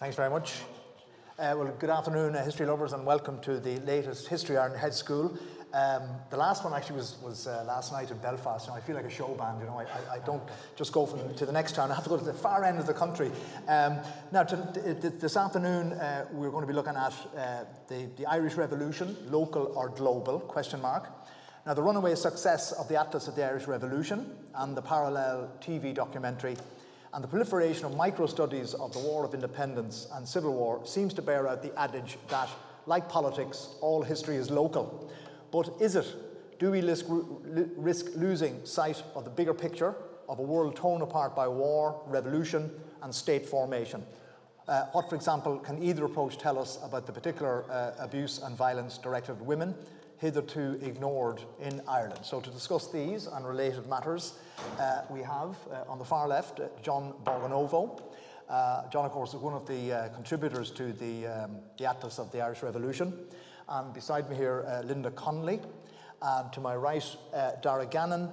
Thanks very much. Uh, well, good afternoon, uh, history lovers, and welcome to the latest History Ireland Hedge School. Um, the last one actually was, was uh, last night in Belfast. You know, I feel like a show band. You know, I, I, I, don't just go from to the next town. I have to go to the far end of the country. Um, now, to, to, this afternoon, uh, we're going to be looking at uh, the, the Irish Revolution, local or global? Question mark. Now, the runaway success of the Atlas of the Irish Revolution and the parallel TV documentary and the proliferation of micro studies of the War of Independence and Civil War seems to bear out the adage that, like politics, all history is local. But is it? Do we risk, risk losing sight of the bigger picture of a world torn apart by war, revolution, and state formation? Uh, what, for example, can either approach tell us about the particular uh, abuse and violence directed at women, hitherto ignored in Ireland? So, to discuss these and related matters, uh, we have uh, on the far left uh, John Borgonovo. Uh, John, of course, is one of the contributors to the, um, the Atlas of the Irish Revolution. And beside me here, uh, Linda Connolly. And to my right, uh, Darragh Gannon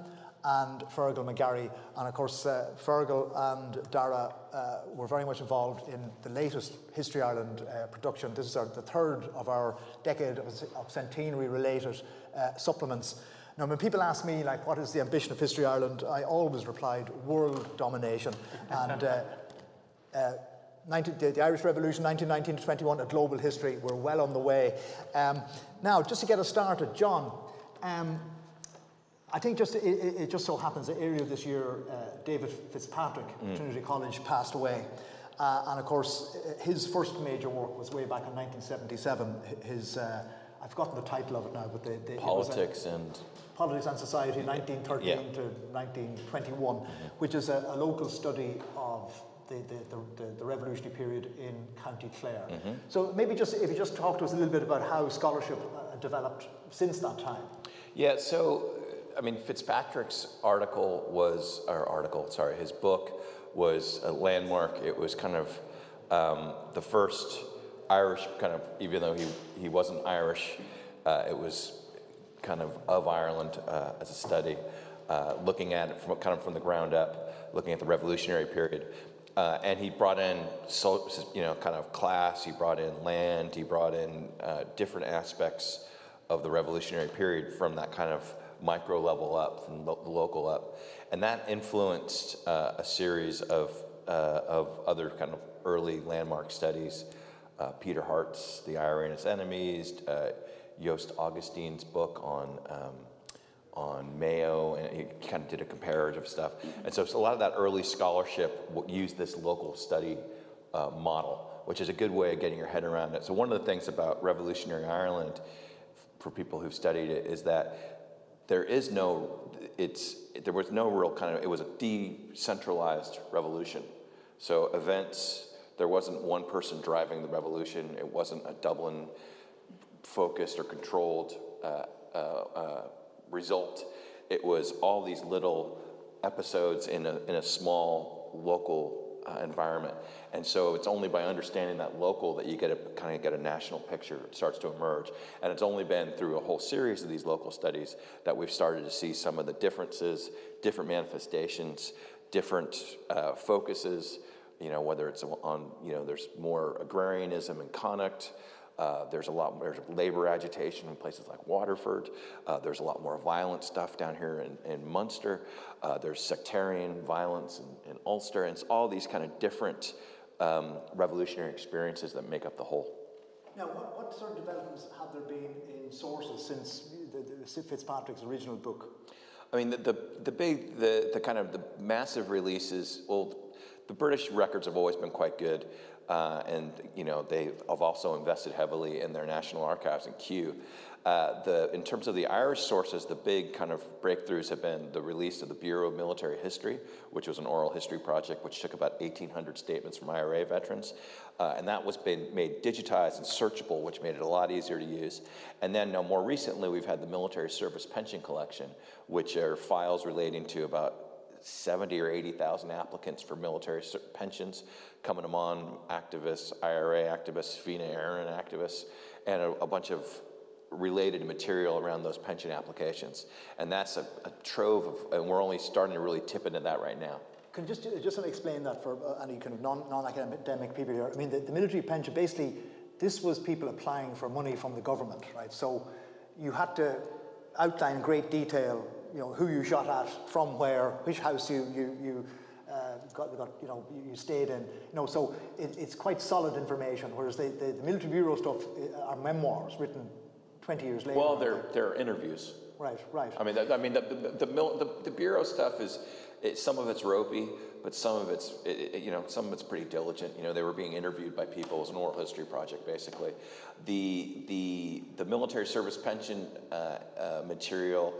and Fearghal McGarry. And of course, uh, Fearghal and Darragh uh, were very much involved in the latest History Ireland uh, production. This is our, the third of our decade of, of centenary related uh, supplements. Now, when people ask me, like, what is the ambition of History Ireland, I always replied, world domination. And uh, uh, 19, the, the, Irish Revolution, 1919 to 21, a global history. We're well on the way. Um, now, just to get us started, John, um, I think just it, it, just so happens that earlier this year, uh, David Fitzpatrick, mm. Trinity College, passed away. Uh, and of course, his first major work was way back in 1977. His, uh, I've forgotten the title of it now, but the, the politics a, and politics and society, 1913 yeah. to 1921, mm-hmm. which is a, a local study of the, the, the, the, revolutionary period in County Clare. Mm-hmm. So maybe just if you just talk to us a little bit about how scholarship uh, developed since that time. Yeah, so I mean Fitzpatrick's article was, or article, sorry, his book was a landmark. It was kind of um, the first Irish kind of, even though he, he wasn't Irish, uh, it was kind of of Ireland uh, as a study, uh, looking at it from kind of from the ground up, looking at the revolutionary period. Uh, and he brought in, so, you know, kind of class. He brought in land. He brought in uh, different aspects of the revolutionary period from that kind of micro level up, from lo- the local up, and that influenced uh, a series of uh, of other kind of early landmark studies. Uh, Peter Hart's *The IRA and Its Enemies*, uh, Joost Augusteijn's book on um, on Mayo, and he kind of did a comparative stuff. And so, so a lot of that early scholarship used this local study uh, model, which is a good way of getting your head around it. So one of the things about revolutionary Ireland, for people who've studied it, is that there is no, it's there was no real kind of, it was a decentralized revolution. So events, there wasn't one person driving the revolution. It wasn't a Dublin focused or controlled uh, uh, uh, result. It was all these little episodes in a, in a small local uh, environment. And so it's only by understanding that local that you get a kind of get a national picture starts to emerge. And it's only been through a whole series of these local studies that we've started to see some of the differences, different manifestations, different uh, focuses. You know, whether it's on, you know, there's more agrarianism and Connacht, uh, there's a lot there's labor agitation in places like Waterford. Uh, there's a lot more violent stuff down here in, in Munster. Uh, there's sectarian violence in, in, Ulster. And it's all these kind of different um, revolutionary experiences that make up the whole. Now, what, what, sort of developments have there been in sources since the, the Fitzpatrick's original book? I mean, the, the, the big, the, the kind of the massive releases, well, the British records have always been quite good. Uh, and you know they have also invested heavily in their national archives and Kew. Uh, the, in terms of the Irish sources, the big kind of breakthroughs have been the release of the Bureau of Military History, which was an oral history project which took about 1,800 statements from IRA veterans. Uh, and that was been made digitized and searchable, which made it a lot easier to use. And then now more recently, we've had the Military Service Pension Collection, which are files relating to about 70 or 80,000 applicants for military pensions coming on activists, IRA activists, Fianna Éireann activists, and a, a, bunch of related material around those pension applications. And that's a, a trove of, and we're only starting to really tip into that right now. Can you just, just explain that for uh, any kind of non, non-academic people here? I mean, the, the military pension, basically, this was people applying for money from the government, right? So you had to outline in great detail, you know, who you shot at, from where, which house you, you, you uh, got, got, you know, you stayed in. You know, so it, it's quite solid information, whereas the, the, the, military bureau stuff uh, are memoirs written 20 years later. Well, they're, they're interviews. Right, right. I mean, the, I mean, the, the, the, the bureau stuff is, it, some of it's ropey, but some of it's, it, it, you know, some of it's pretty diligent. You know, they were being interviewed by people. It was an oral history project, basically. The, the, the military service pension uh, uh, material,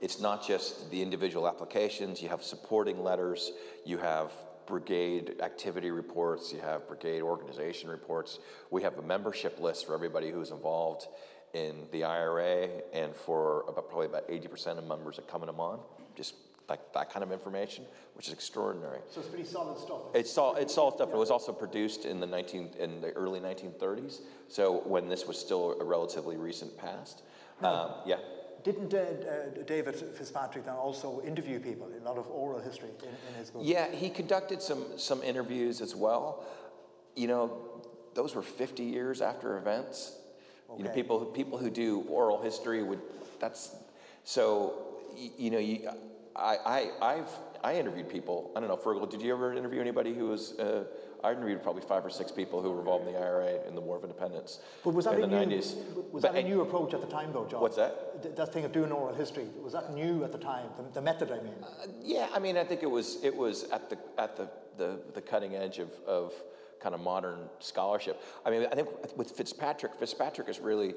it's not just the individual applications. You have supporting letters. You have brigade activity reports. You have brigade organization reports. We have a membership list for everybody who's involved in the IRA, and for about probably about 80% of members that come in them on. Just like that kind of information, which is extraordinary. So it's pretty solid stuff. It's all it's solid stuff. It was also produced in the 19 in the early 1930s. So when this was still a relatively recent past. Um, yeah. Didn't uh, uh, David Fitzpatrick then also interview people? A lot of oral history in, in his book. Yeah, he conducted some some interviews as well. You know, those were 50 years after events. Okay. You know, people people who do oral history would that's so you know you I, I, I've I interviewed people. I don't know, Fearghal, did you ever interview anybody who was? Uh, I interviewed probably five or six people who were involved in the IRA in the War of Independence. But was that in a the new, 90s. Was but, that a new approach at the time, though, John? What's that? That thing of doing oral history was that new at the time? The, the method, I mean. Uh, yeah, I mean, I think it was it was at the at the the, the cutting edge of of kind of modern scholarship. I mean, I think with Fitzpatrick, Fitzpatrick is really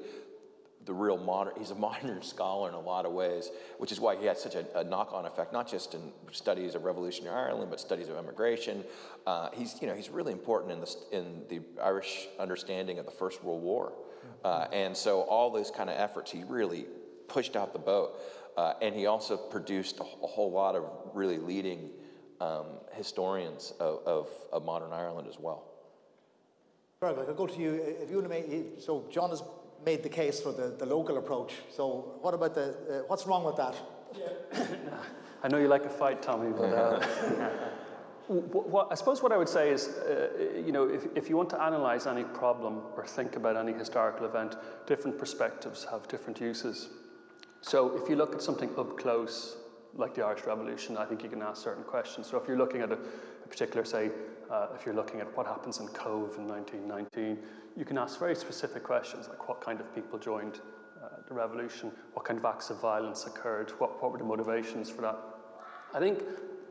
the real modern, he's a modern scholar in a lot of ways, which is why he had such a, a knock-on effect, not just in studies of revolutionary Ireland, but studies of immigration. Uh, he's, you know, he's really important in the, in the Irish understanding of the First World War. Uh, and so all those kind of efforts, he really pushed out the boat. Uh, and he also produced a, a, whole lot of really leading um, historians of, of, of modern Ireland as well. Right, I could go to you. If you want to make, so John has made the case for the, the local approach. So what about the, uh, what's wrong with that? Yeah. I know you like a fight, Tommy, but uh, what, I suppose what I would say is, uh, you know, if, if you want to analyze any problem or think about any historical event, different perspectives have different uses. So if you look at something up close, like the Irish Revolution, I think you can ask certain questions. So if you're looking at a, a particular, say, uh, if you're looking at what happens in Cobh in 1919, you can ask very specific questions like what kind of people joined uh, the revolution, what kind of acts of violence occurred, what, what were the motivations for that. I think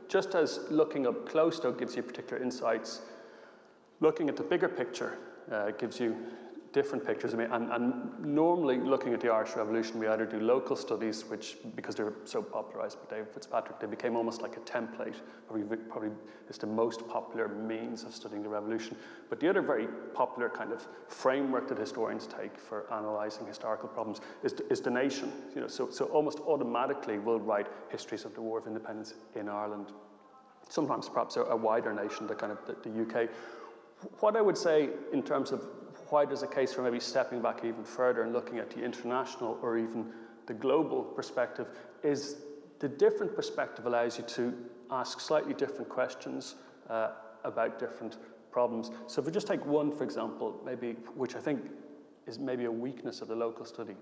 just as looking up close though gives you particular insights, looking at the bigger picture uh, gives you different pictures. I mean, and, and, normally looking at the Irish Revolution, we either do local studies, which because they're so popularised by David Fitzpatrick, they became almost like a template. Probably, probably is the most popular means of studying the revolution. But the other very popular kind of framework that historians take for analysing historical problems is, is the nation. You know, so, so almost automatically we'll write histories of the War of Independence in Ireland. Sometimes perhaps a, a wider nation, the kind of the, the UK. What I would say in terms of why there's a case for maybe stepping back even further and looking at the international or even the global perspective is the different perspective allows you to ask slightly different questions uh, about different problems. So if we just take one, for example, maybe which I think is maybe a weakness of the local study,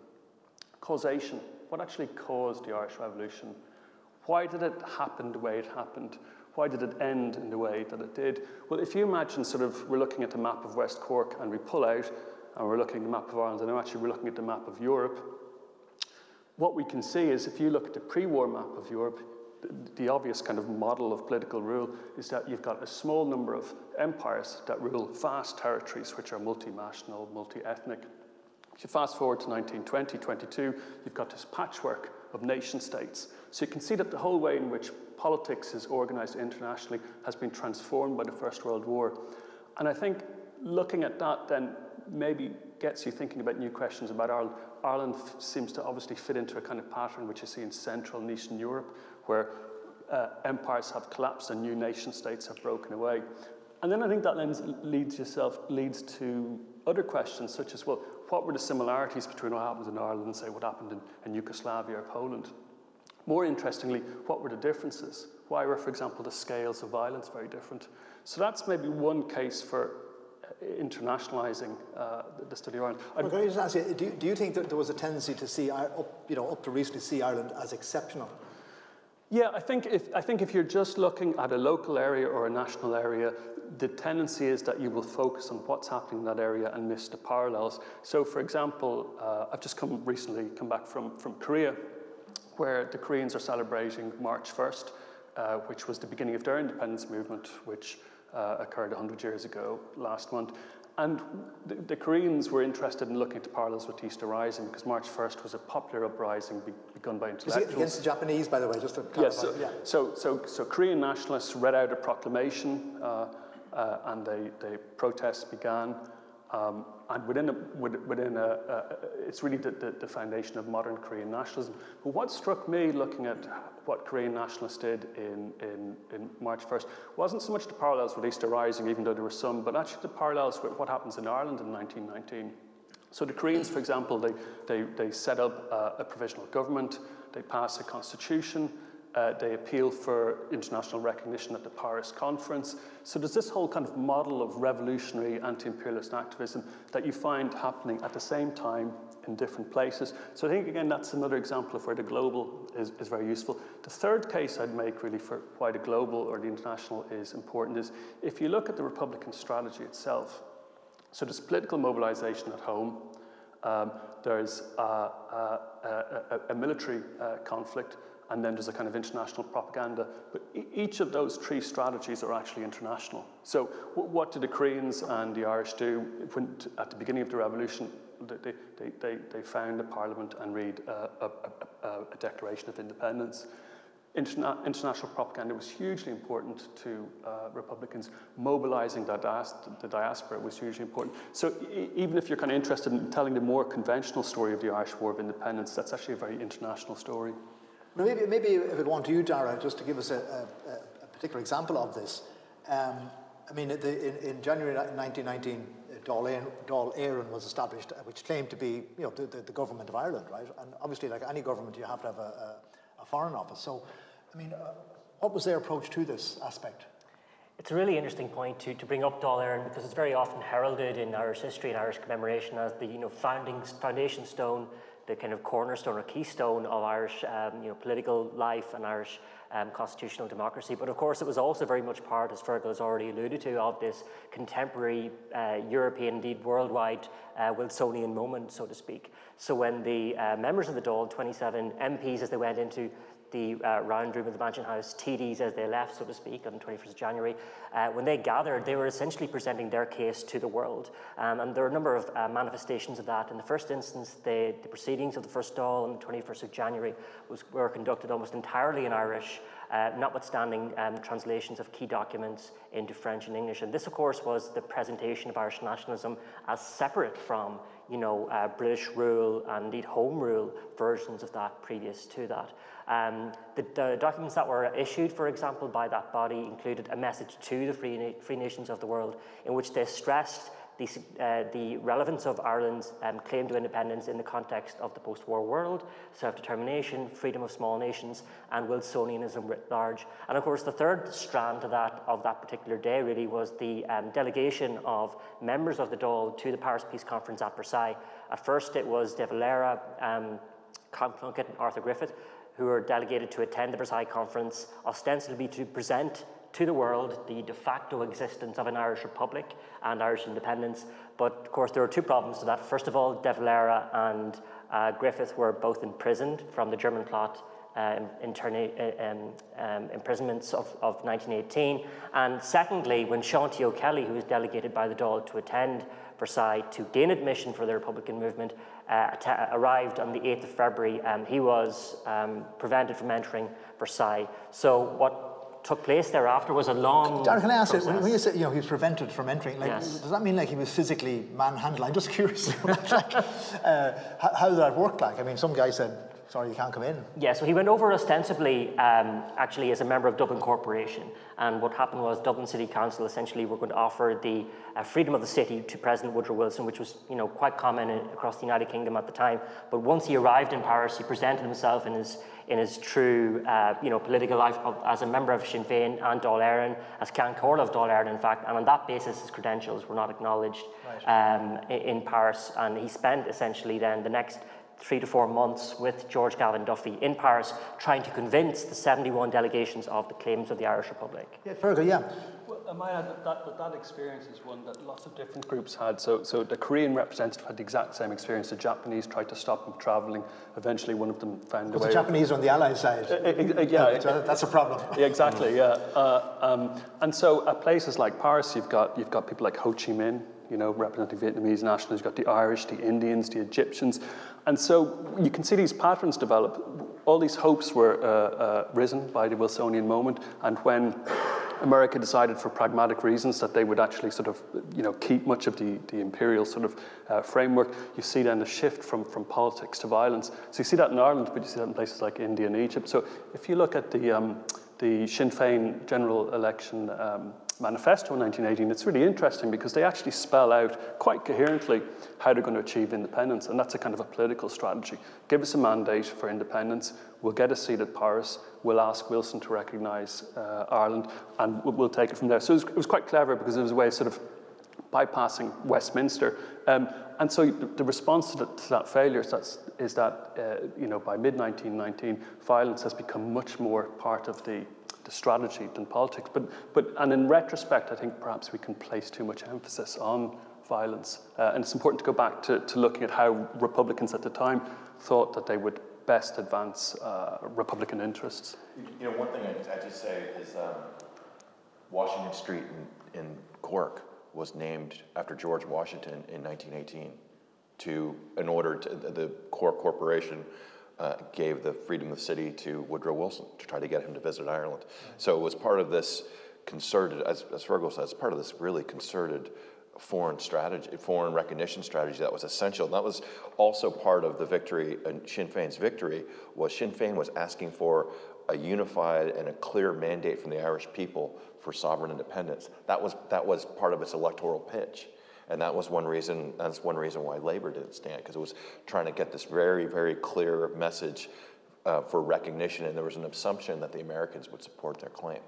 causation. What actually caused the Irish Revolution? Why did it happen the way it happened? Why did it end in the way that it did? Well, if you imagine sort of we're looking at the map of West Cork and we pull out and we're looking at the map of Ireland, and actually we're looking at the map of Europe, what we can see is if you look at the pre-war map of Europe, the, obvious kind of model of political rule is that you've got a small number of empires that rule vast territories which are multinational, multi-ethnic. If you fast forward to 1920, 22, you've got this patchwork of nation states. So you can see that the whole way in which politics is organised internationally has been transformed by the First World War. And I think looking at that then maybe gets you thinking about new questions about Ireland. Ireland seems to obviously fit into a kind of pattern which you see in Central and Eastern Europe, where uh, empires have collapsed and new nation states have broken away. And then I think that lens leads yourself leads to other questions such as, well, what were the similarities between what happened in Ireland and say what happened in, in Yugoslavia or Poland? More interestingly, what were the differences? Why were, for example, the scales of violence very different? So that's maybe one case for uh, internationalizing uh, the study of Ireland. Well, can I just ask you, do, do you think that there was a tendency to see, up, you know, up to recently see Ireland as exceptional? Yeah, I think if I think if you're just looking at a local area or a national area, the tendency is that you will focus on what's happening in that area and miss the parallels. So, for example, uh, I've just come recently come back from from Korea, where the Koreans are celebrating March 1st, uh, which was the beginning of their independence movement, which uh, occurred 100 years ago last month. And the, the, Koreans were interested in looking at parallels with Easter Rising because March 1st was a popular uprising be, begun by intellectuals. against the Japanese, by the way, just to Yes, so, yeah. so, so, so, Korean nationalists read out a proclamation uh, uh, and they, they protests began. Um, and within, a, within a, a, it's really the, the, the, foundation of modern Korean nationalism. But what struck me looking at what Korean nationalists did in, in, in March 1st wasn't so much the parallels with Easter Rising, even though there were some, but actually the parallels with what happens in Ireland in 1919. So the Koreans, for example, they, they, they set up a provisional government, they pass a constitution, uh, they appeal for international recognition at the Paris Conference. So there's this whole kind of model of revolutionary anti-imperialist activism that you find happening at the same time in different places. So I think, again, that's another example of where the global is, is very useful. The third case I'd make really for why the global or the international is important is if you look at the Republican strategy itself, so there's political mobilization at home, um, there's a, a, a, a military uh, conflict, and then there's a kind of international propaganda. But e each of those three strategies are actually international. So what did the Koreans and the Irish do when, at the beginning of the revolution? They, they, they, they found a parliament and read a, a, a, a Declaration of Independence. Interna international propaganda was hugely important to uh, Republicans. Mobilizing the, dias the diaspora was hugely important. So e even if you're kind of interested in telling the more conventional story of the Irish War of Independence, that's actually a very international story. Maybe, maybe if it want to you, Darragh, just to give us a, a, a particular example of this. Um, I mean, the, in, in, January 1919, Dáil Éireann was established, uh, which claimed to be, you know, the, the, the, government of Ireland, right? And obviously, like any government, you have to have a, a foreign office. So, I mean, uh, what was their approach to this aspect? It's a really interesting point to, to bring up Dáil Éireann because it's very often heralded in Irish history and Irish commemoration as the you know founding foundation stone the kind of cornerstone or keystone of Irish um, you know, political life and Irish um, constitutional democracy. But of course, it was also very much part, as Fearghal has already alluded to, of this contemporary uh, European, indeed worldwide, uh, Wilsonian moment, so to speak. So when the uh, members of the Dáil, 27 MPs, as they went into the uh, round room of the Mansion House, TDs as they left, so to speak, on the 21st of January, uh, when they gathered, they were essentially presenting their case to the world. Um, and there are a number of uh, manifestations of that. In the first instance, the, proceedings of the first Dáil on the 21st of January was, were conducted almost entirely in Irish, uh, notwithstanding um, translations of key documents into French and English. And this, of course, was the presentation of Irish nationalism as separate from you know, uh, British rule and indeed Home Rule versions of that previous to that. Um, the, the, documents that were issued, for example, by that body included a message to the free, free nations of the world in which they stressed the, uh, the relevance of Ireland's um, claim to independence in the context of the post-war world, self-determination, freedom of small nations, and Wilsonianism writ large. And of course, the third strand of that, of that particular day really was the um, delegation of members of the Dáil to the Paris Peace Conference at Versailles. At first, it was De Valera, um, Plunkett, and Arthur Griffith, who were delegated to attend the Versailles Conference, ostensibly to present to the world the de facto existence of an Irish Republic and Irish independence. But of course, there are two problems to that. First of all, De Valera and uh, Griffith were both imprisoned from the German plot um, uh, um, um, imprisonments of, of 1918. And secondly, when Sean T. O'Kelly, who was delegated by the Dáil to attend Versailles to gain admission for the Republican movement, uh, arrived on the 8th of February, um, he was um, prevented from entering Versailles. So what took place thereafter was a long. Darragh, can I ask you, when you say you know he was prevented from entering, like, yes. does that mean like he was physically manhandled? I'm just curious, like, uh, how, how did that work? Like, I mean, some guy said sorry, you can't come in. Yeah, so he went over ostensibly, um, actually, as a member of Dublin Corporation. And what happened was Dublin City Council essentially were going to offer the uh, freedom of the city to President Woodrow Wilson, which was, you know, quite common across the United Kingdom at the time. But once he arrived in Paris, he presented himself in his in his true, uh, you know, political life of, as a member of Sinn Féin and Dáil Éireann, as Comhairle of Dáil Éireann, in fact, and on that basis, his credentials were not acknowledged right. um, in, in Paris. And he spent essentially then the next three to four months with George Gavan Duffy in Paris, trying to convince the 71 delegations of the claims of the Irish Republic. Yeah, Fearghal, yeah. Well, I might add that, that, that experience is one that lots of different groups had. So, so the Korean representative had the exact same experience. The Japanese tried to stop him traveling. Eventually, one of them found but a way. the Japanese on the Allied side. Uh, uh, uh, yeah, so that's a problem. Yeah, exactly. Yeah, uh, um, and so at places like Paris, you've got you've got people like Ho Chi Minh, you know, representing Vietnamese nationals. You've got the Irish, the Indians, the Egyptians, and so you can see these patterns develop. All these hopes were uh, uh, risen by the Wilsonian moment, and when America decided for pragmatic reasons that they would actually sort of, you know, keep much of the, the imperial sort of uh, framework. You see then the shift from, from politics to violence. So you see that in Ireland, but you see that in places like India and Egypt. So if you look at the, um, the Sinn Féin general election um, manifesto in 1918, it's really interesting because they actually spell out quite coherently how they're going to achieve independence. And that's a kind of a political strategy. Give us a mandate for independence, we'll get a seat at Paris, we'll ask Wilson to recognise uh, Ireland, and we'll, take it from there. So it was, it was, quite clever because it was a way of sort of bypassing Westminster. Um, and so the response to, to that failure is is that uh, you know, by mid 1919, violence has become much more part of the strategy than politics. But, but, and in retrospect, I think perhaps we can place too much emphasis on violence. Uh, and it's important to go back to, to looking at how Republicans at the time thought that they would best advance uh, Republican interests. You know, one thing I, I just say is um, Washington Street in, in Cork was named after George Washington in 1918 to, in order to, the Cork Corporation uh, gave the freedom of the city to Woodrow Wilson to try to get him to visit Ireland. So it was part of this concerted, as, as Fergal says, part of this really concerted foreign strategy, foreign recognition strategy that was essential. And that was also part of the victory, and Sinn Féin's victory was Sinn Féin was asking for a unified and a clear mandate from the Irish people for sovereign independence. That was, that was part of its electoral pitch. And that was one reason, that's one reason why Labor didn't stand, because it was trying to get this very, very clear message uh, for recognition, and there was an assumption that the Americans would support their claim.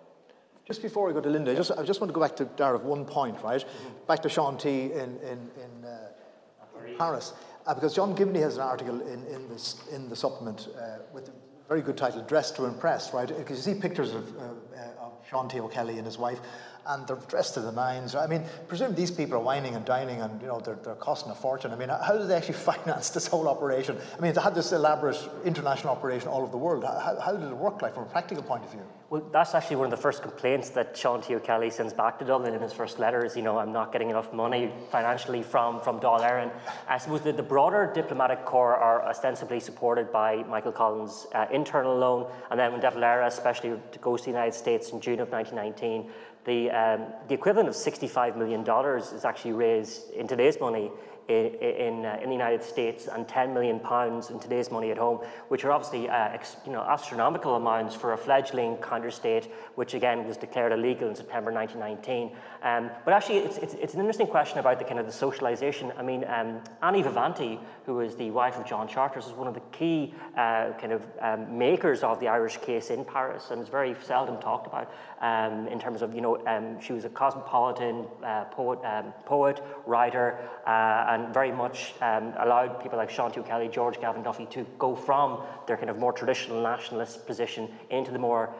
Just before we go to Linda, just, I just want to go back to Darragh, one point, right? Mm-hmm. Back to Sean T in, in, in, uh, in Paris. Uh, because John Gibney has an article in, in, this, in the supplement uh, with a very good title, Dress to Impress, right? Because you see pictures of, uh, uh, of Sean T. O'Kelly and his wife, and they're dressed to the nines. I mean, presume these people are whining and dining and, you know, they're, they're costing a fortune. I mean, how do they actually finance this whole operation? I mean, they had this elaborate international operation all over the world. How, how did it work, like, from a practical point of view? Well, that's actually one of the first complaints that Sean T. O'Kelly sends back to Dublin in his first letters. You know, I'm not getting enough money financially from, from Dáil Éireann. I suppose the, the broader diplomatic corps are ostensibly supported by Michael Collins' uh, internal loan, and then when De Valera, especially goes to the United States in June of 1919, the, um, the equivalent of $65 million is actually raised in today's money in, in, uh, in, the United States and 10 million pounds in today's money at home, which are obviously uh, ex, you know, astronomical amounts for a fledgling counter-state, which again was declared illegal in September 1919. Um, but actually, it's, it's, it's, an interesting question about the kind of the socialization. I mean, um, Annie Vivanti, who was the wife of John Chartres, is one of the key uh, kind of um, makers of the Irish case in Paris, and is very seldom talked about um, in terms of, you know, um, she was a cosmopolitan uh, poet, um, poet, writer, uh, and very much allowed people like Sean T. O'Kelly, George Gavan Duffy to go from their kind of more traditional nationalist position into the more,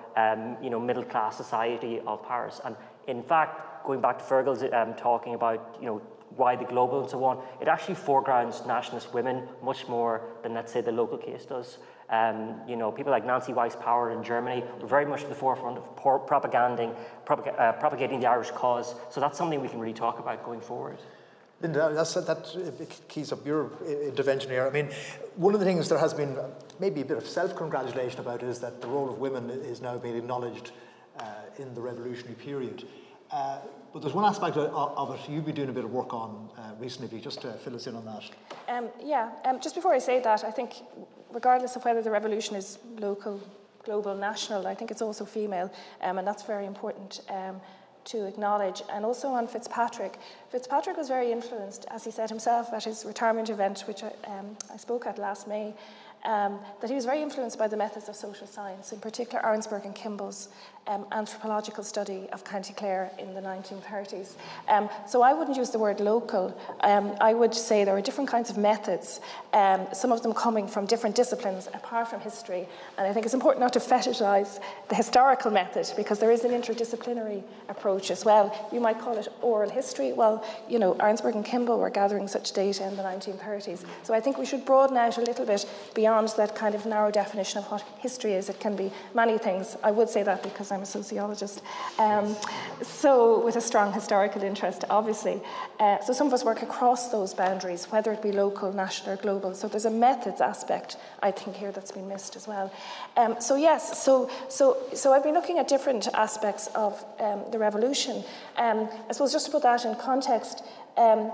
you know, middle class society of Paris. And in fact, going back to Fearghal's um, talking about, you know, why the global and so on, it actually foregrounds nationalist women much more than, let's say, the local case does. Um, you know, people like Nancy Wyse Power in Germany were very much at the forefront of propaganding, propag uh, propagating the Irish cause. So that's something we can really talk about going forward. Linda, that's, that keys up your intervention here. I mean, one of the things there has been maybe a bit of self-congratulation about is that the role of women is now being acknowledged uh, in the revolutionary period. Uh, but there's one aspect of, of, it you've been doing a bit of work on uh, recently. Just uh, fill us in on that. Um, yeah, um, just before I say that, I think regardless of whether the revolution is local, global, national, I think it's also female, um, and that's very important um, to acknowledge. And also on Fitzpatrick, Fitzpatrick was very influenced, as he said himself, at his retirement event, which I, um, I spoke at last May um, that he was very influenced by the methods of social science, in particular Arensberg and Kimball's um, anthropological study of County Clare in the 1930s. Um, so I wouldn't use the word local. Um, I would say there are different kinds of methods, um, some of them coming from different disciplines apart from history. And I think it's important not to fetishize the historical method because there is an interdisciplinary approach as well. You might call it oral history. Well, you know, Arensberg and Kimball were gathering such data in the 1930s. So I think we should broaden out a little bit beyond that kind of narrow definition of what history is. It can be many things. I would say that because I'm a sociologist. Um, so, with a strong historical interest, obviously. Uh, so, some of us work across those boundaries, whether it be local, national, or global. So, there's a methods aspect, I think, here that's been missed as well. Um, so, yes, so, so, so I've been looking at different aspects of um, the revolution. Um, I suppose just to put that in context, um,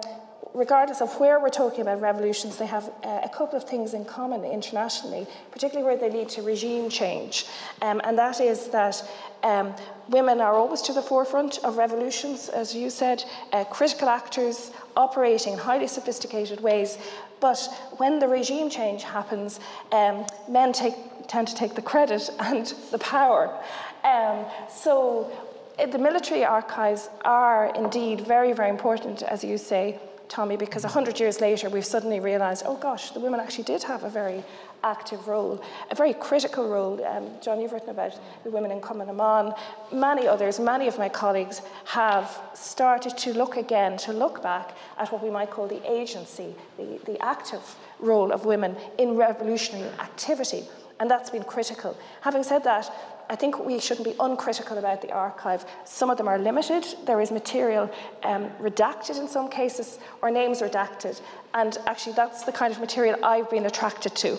regardless of where we're talking about revolutions, they have uh, a couple of things in common internationally, particularly where they lead to regime change. Um, and that is that um, women are always to the forefront of revolutions, as you said, uh, critical actors operating in highly sophisticated ways. But when the regime change happens, um, men take, tend to take the credit and the power. Um, so uh, the military archives are indeed very, very important, as you say, Tommy, because 100 years later we've suddenly realised, oh gosh, the women actually did have a very active role, a very critical role. Um, John, you've written about the women in Cumann na mBan. Many others, many of my colleagues have started to look again, to look back at what we might call the agency, the, the active role of women in revolutionary activity. And that's been critical. Having said that, I think we shouldn't be uncritical about the archive. Some of them are limited. There is material um, redacted in some cases, or names redacted. And actually, that's the kind of material I've been attracted to,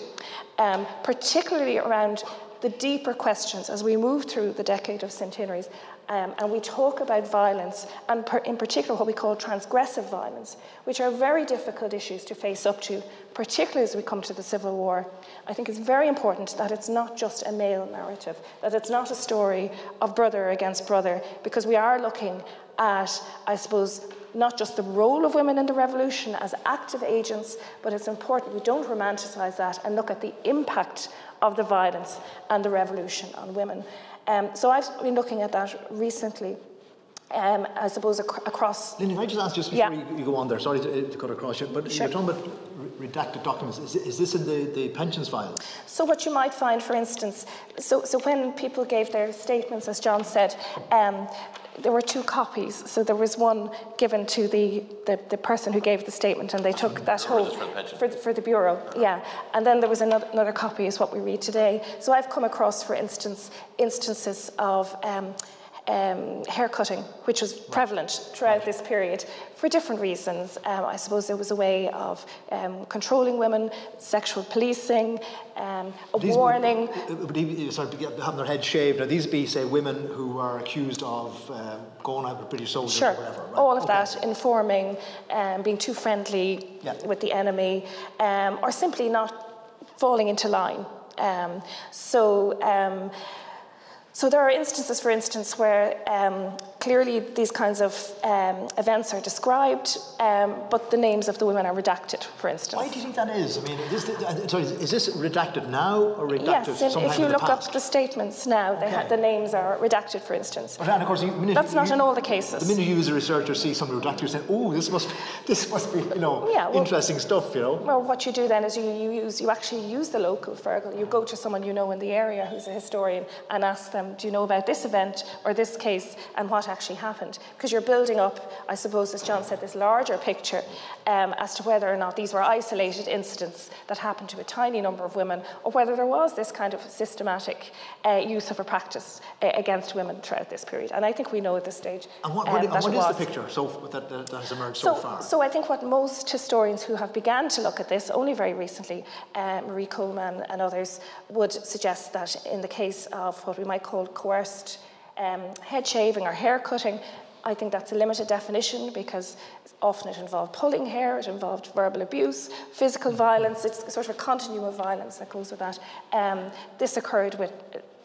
um, particularly around the deeper questions as we move through the decade of centenaries um, and we talk about violence, and per, in particular what we call transgressive violence, which are very difficult issues to face up to, particularly as we come to the Civil War. I think it's very important that it's not just a male narrative, that it's not a story of brother against brother, because we are looking at, I suppose, not just the role of women in the revolution as active agents, but it's important we don't romanticize that and look at the impact of the violence and the revolution on women. Um, so I've been looking at that recently. Um, I suppose ac- across. Lynn, if I just ask just before yeah. you, you, go on there, sorry to, to cut across you, but sure. you're talking about redacted documents. Is, is, this in the, the pensions files? So, what you might find, for instance, so, so when people gave their statements, as John said, um, there were two copies. So there was one given to the, the, the person who gave the statement, and they took that home for the, for the bureau. Yeah, and then there was another, another copy, is what we read today. So I've come across, for instance, instances of. Um, um, haircutting, which was prevalent throughout this period for different reasons. Um, I suppose there was a way of um, controlling women, sexual policing, um, a these warning. Would, would sorry, having their head shaved. Now, these be, say, women who are accused of uh, going out with British soldiers sure. or whatever. Right? All of okay. that, informing, um, being too friendly yeah. with the enemy, um, or simply not falling into line. so, so there are instances, for instance, where um, clearly these kinds of um, events are described, um, but the names of the women are redacted, for instance. Why do you think that is? I mean, is this, uh, sorry, is this redacted now or redacted yes, sometime if you look past? up the statements now, okay. the names are redacted, for instance. But, and of course, you, that's not you, in all the cases. The minute you as a researcher see some redacted, you say, "Oh, this must, this must be, you know, yeah, well, interesting stuff," you know. Well, what you do then is you, you use, you actually use the local Fearghal. You go to someone you know in the area who's a historian and ask them, "Do you know about this event or this case and what actually happened?" because you're building up, I suppose, as John said, this larger picture um, as to whether or not these were isolated incidents that happened to a tiny number of women, or whether there was this kind of systematic uh, use of a practice uh, against women throughout this period. And I think we know at this stage. And what, what, um, and what is the picture so, that, that, has emerged so, so, far? So I think what most historians who have begun to look at this only very recently, uh, Marie Coleman and others, would suggest that in the case of what we might call coerced um, head shaving or hair cutting, I think that's a limited definition because often it involved pulling hair, it involved verbal abuse, physical violence. It's sort of a continuum of violence that goes with that. Um, this occurred with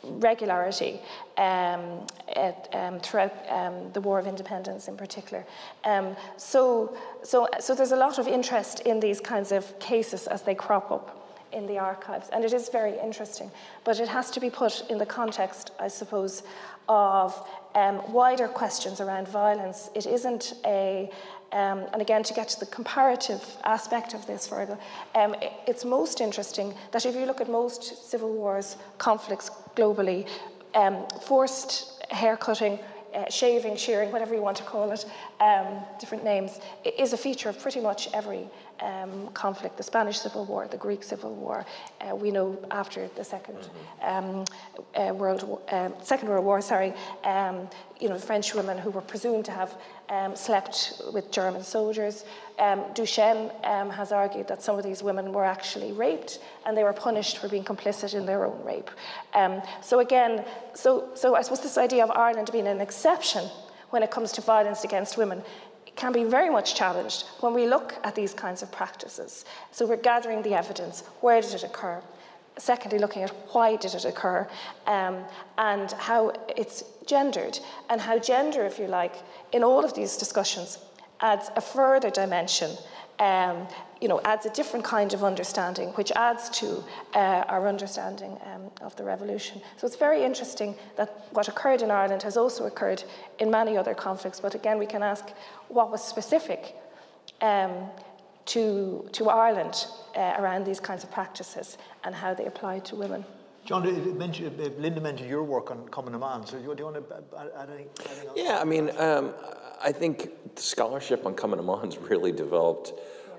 regularity um, at, um, throughout um, the War of Independence in particular. Um, so, so, so there's a lot of interest in these kinds of cases as they crop up in the archives, and it is very interesting. But it has to be put in the context, I suppose, of um, wider questions around violence. It isn't a, um, and again, to get to the comparative aspect of this, Fearghal, um, it's most interesting that if you look at most civil wars, conflicts globally, um, forced haircutting, uh, shaving, shearing, whatever you want to call it, um, different names, is a feature of pretty much every um, conflict, the Spanish Civil War, the Greek Civil War. Uh, we know after the Second um, uh, World War, um, Second World War, sorry, um, you know, French women who were presumed to have um, slept with German soldiers. Um, Duchenne has argued that some of these women were actually raped and they were punished for being complicit in their own rape. so again, so so I suppose this idea of Ireland being an exception when it comes to violence against women can be very much challenged when we look at these kinds of practices. So we're gathering the evidence. Where did it occur? Secondly, looking at why did it occur um, and how it's gendered and how gender, if you like, in all of these discussions adds a further dimension um, you know, adds a different kind of understanding, which adds to uh, our understanding um, of the revolution. So it's very interesting that what occurred in Ireland has also occurred in many other conflicts. But again, we can ask what was specific um, to, to Ireland uh, around these kinds of practices and how they applied to women. John, mentioned, Linda mentioned your work on Cumann na. So do you, do you want to add anything, anything else? Yeah, I mean, um, I think scholarship on na mBan's really developed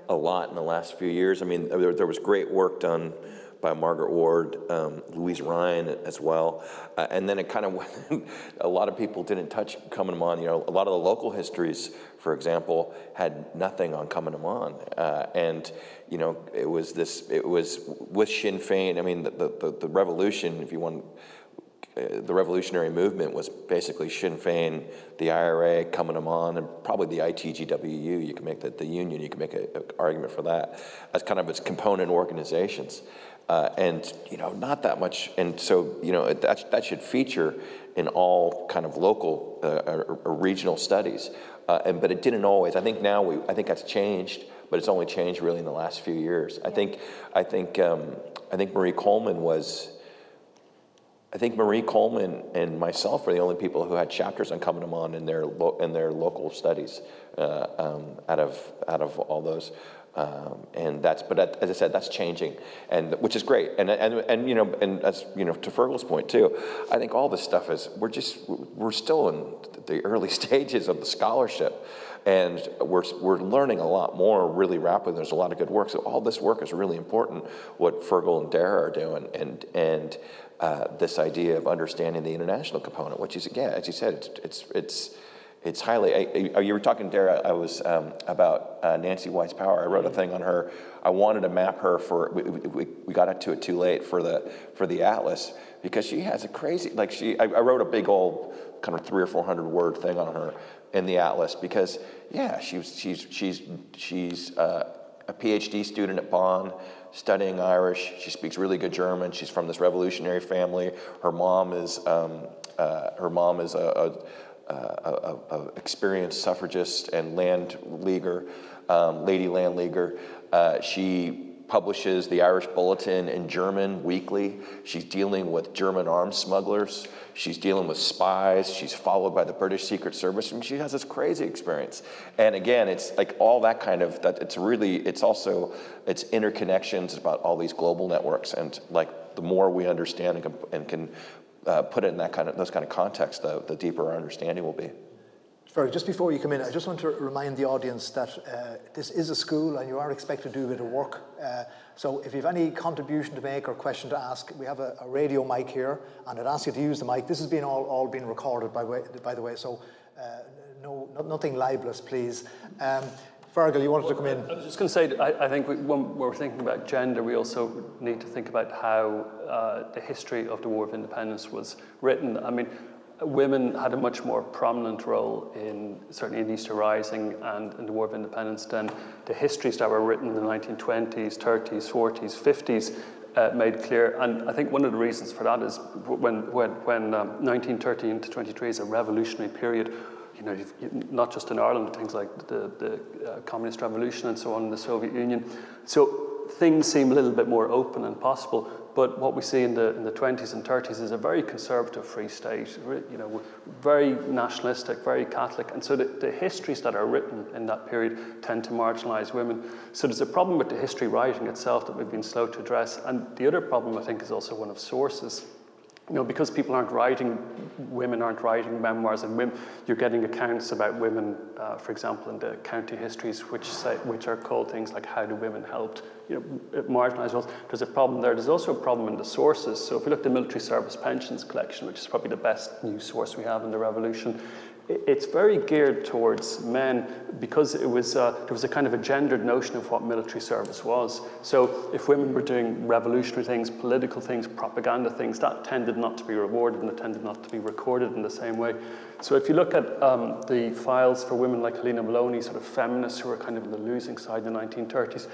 a lot in the last few years. I mean, there, there was great work done by Margaret Ward, um, Louise Ryan as well. Uh, and then it kind of went, a lot of people didn't touch na mBan. You know, a lot of the local histories, for example, had nothing on na mBan. Uh, and, you know, it was this, it was with Sinn Féin, I mean, the, the, the revolution, if you want the revolutionary movement was basically Sinn Féin, the IRA, Cumann na mBan, and probably the ITGWU. You can make the, the union, you can make an argument for that as kind of its component organizations. Uh, and, you know, not that much. And so, you know, that, that should feature in all kind of local uh, or, or, regional studies. Uh, and, but it didn't always. I think now we, I think that's changed, but it's only changed really in the last few years. I think, I think, um, I think Marie Coleman was, I think Marie Coleman and myself were the only people who had chapters on mBan in their lo- in their local studies uh, um, out of out of all those. Um, and that's, but as I said, that's changing, and which is great. And and and you know, and as you know, to Fearghal's point too, I think all this stuff is we're just we're still in the early stages of the scholarship, and we're we're learning a lot more really rapidly. There's a lot of good work, so all this work is really important. What Fearghal and Darragh are doing, and and uh, this idea of understanding the international component, which is again, as you said, it's it's it's, highly. I, I, you were talking, Darragh. I was um, about uh, Nancy Wyse Power. I wrote a thing on her. I wanted to map her for. We, we, we got to it too late for the for the atlas because she has a crazy. Like she, I, I wrote a big old kind of three or four hundred word thing on her in the atlas because yeah, she she's she's she's she's uh, a PhD student at Bonn studying Irish. She speaks really good German. She's from this revolutionary family. Her mom is um, uh, her mom is a, a, a, a, experienced suffragist and land leaguer, um, lady land leaguer. Uh, she publishes the Irish Bulletin in German weekly. She's dealing with German arms smugglers. She's dealing with spies. She's followed by the British Secret Service. I mean, she has this crazy experience. And again, it's like all that kind of that. It's really. It's also it's interconnections about all these global networks. And like the more we understand and can, and can uh, put it in that kind of those kind of context, the, the deeper our understanding will be. Sorry, just before you come in, I just want to remind the audience that uh, this is a school and you are expected to do a bit of work. Uh, so if you have any contribution to make or question to ask, we have a, a, radio mic here and I'd ask you to use the mic. This has been all, all been recorded, by, way, by the way, so uh, no, no, nothing libelous, please. Um, Fearghal, you wanted to come in. I was just going to say, I, I think we, when we're thinking about gender, we also need to think about how uh, the history of the War of Independence was written. I mean, women had a much more prominent role in certainly in Easter Rising and in the War of Independence than the histories that were written in the 1920s, 30s, 40s, 50s uh, made clear. And I think one of the reasons for that is when, when, when um, 1913 to 23 is a revolutionary period, you know, not just in Ireland, things like the, the uh, communist revolution and so on in the Soviet Union. So things seem a little bit more open and possible. But what we see in the, in the 20s and 30s is a very conservative free state, you know, very nationalistic, very Catholic. And so the, the histories that are written in that period tend to marginalize women. So there's a problem with the history writing itself that we've been slow to address. And the other problem, I think, is also one of sources you know, because people aren't writing, women aren't writing memoirs, and women, you're getting accounts about women, uh, for example, in the county histories, which say, which are called things like "How do women helped?" You know, marginalised roles. There's a problem there. There's also a problem in the sources. So if we look at the military service pensions collection, which is probably the best news source we have in the revolution, it's very geared towards men because it was uh, there was a kind of a gendered notion of what military service was. So if women were doing revolutionary things, political things, propaganda things, that tended not to be rewarded and it tended not to be recorded in the same way. So if you look at um, the files for women like Helena Molony, sort of feminists who were kind of on the losing side in the 1930s,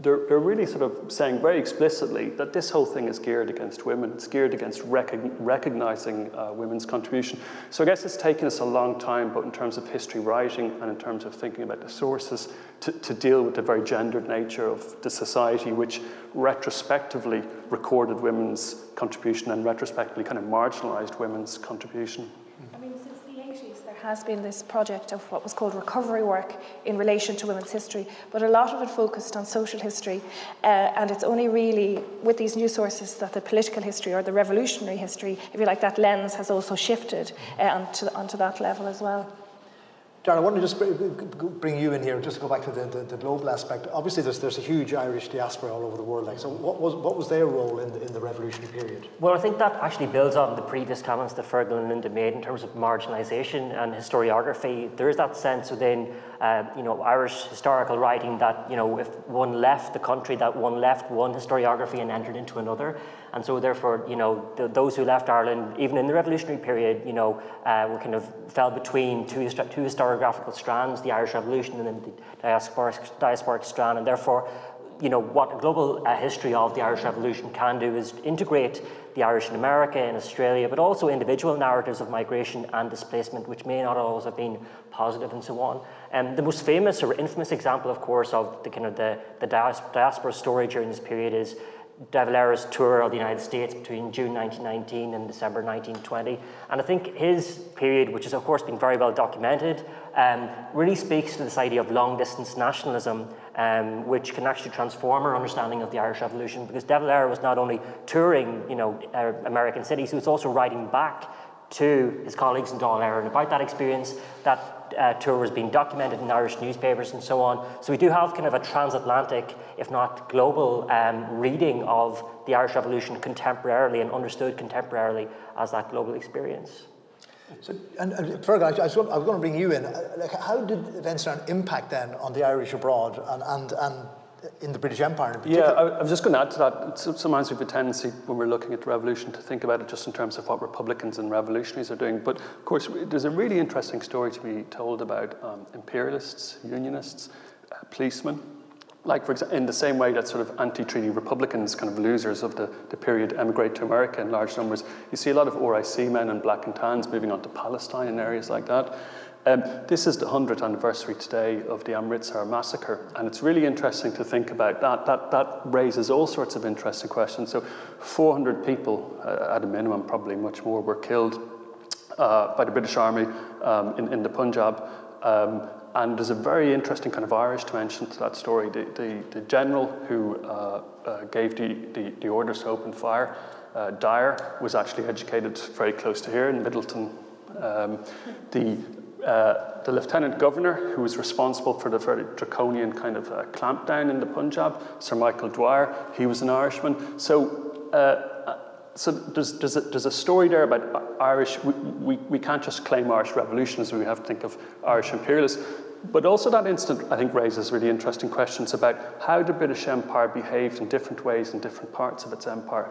they're, they're really sort of saying very explicitly that this whole thing is geared against women. It's geared against recognizing uh, women's contribution. So I guess it's taken us a long time, both in terms of history writing and in terms of thinking about the sources, to, to deal with the very gendered nature of the society, which retrospectively recorded women's contribution and retrospectively kind of marginalized women's contribution has been this project of what was called recovery work in relation to women's history, but a lot of it focused on social history. Uh, and it's only really with these new sources that the political history or the revolutionary history, if you like, that lens has also shifted uh, onto, onto that level as well. Darren, I want to just bring you in here, and just to go back to the, the, the, global aspect. Obviously, there's, there's a huge Irish diaspora all over the world. Like, so, what was, what was their role in the, in the revolutionary period? Well, I think that actually builds on the previous comments that Fearghal and Linda made in terms of marginalisation and historiography. There is that sense within uh, you know, Irish historical writing that you know, if one left the country, that one left one historiography and entered into another. And so therefore, you know, the, those who left Ireland, even in the revolutionary period, you know, uh, were kind of fell between two, two historiographical strands, the Irish Revolution and then the diasporic, diasporic strand. And therefore, you know, what a global uh, history of the Irish Revolution can do is integrate the Irish in America and Australia, but also individual narratives of migration and displacement, which may not always have been positive and so on. And the most famous or infamous example, of course, of the kind of the, the diaspora story during this period is De Valera's tour of the United States between June 1919 and December 1920. And I think his period, which has of course been very well documented, um, really speaks to this idea of long distance nationalism, um, which can actually transform our understanding of the Irish Revolution. Because De Valera was not only touring you know, uh, American cities, he was also writing back to his colleagues in Dáil Éireann about that experience, that uh, tour was being documented in Irish newspapers and so on. So we do have kind of a transatlantic, if not global, um, reading of the Irish Revolution contemporarily and understood contemporarily as that global experience. So, and, and I, I was going to bring you in. Uh, like, how did events impact then on the Irish abroad and, and, and in the British Empire in particular. Yeah, I, I was just going to add to that. Sometimes we have a tendency when we're looking at the revolution to think about it just in terms of what Republicans and revolutionaries are doing. But of course, there's a really interesting story to be told about um, imperialists, unionists, uh, policemen. Like, for example, in the same way that sort of anti treaty Republicans, kind of losers of the, the period, emigrate to America in large numbers, you see a lot of RIC men and black and tans moving on to Palestine and areas like that. Um, this is the 100th anniversary today of the Amritsar massacre, and it's really interesting to think about that. That, that raises all sorts of interesting questions. So, 400 people, uh, at a minimum, probably much more, were killed uh, by the British Army um, in, in the Punjab. Um, and there's a very interesting kind of Irish dimension to that story. The, the, the general who uh, uh gave the, the, the, orders to open fire, uh, Dyer, was actually educated very close to here in Midleton. Um, the uh, the lieutenant governor, who was responsible for the very draconian kind of uh, clampdown in the Punjab, Sir Michael Dwyer, he was an Irishman. So, uh, so there's, there's, a, there's a story there about Irish. We, we, we can't just claim Irish revolutionaries, we have to think of Irish imperialists. But also, that incident, I think, raises really interesting questions about how the British Empire behaved in different ways in different parts of its empire.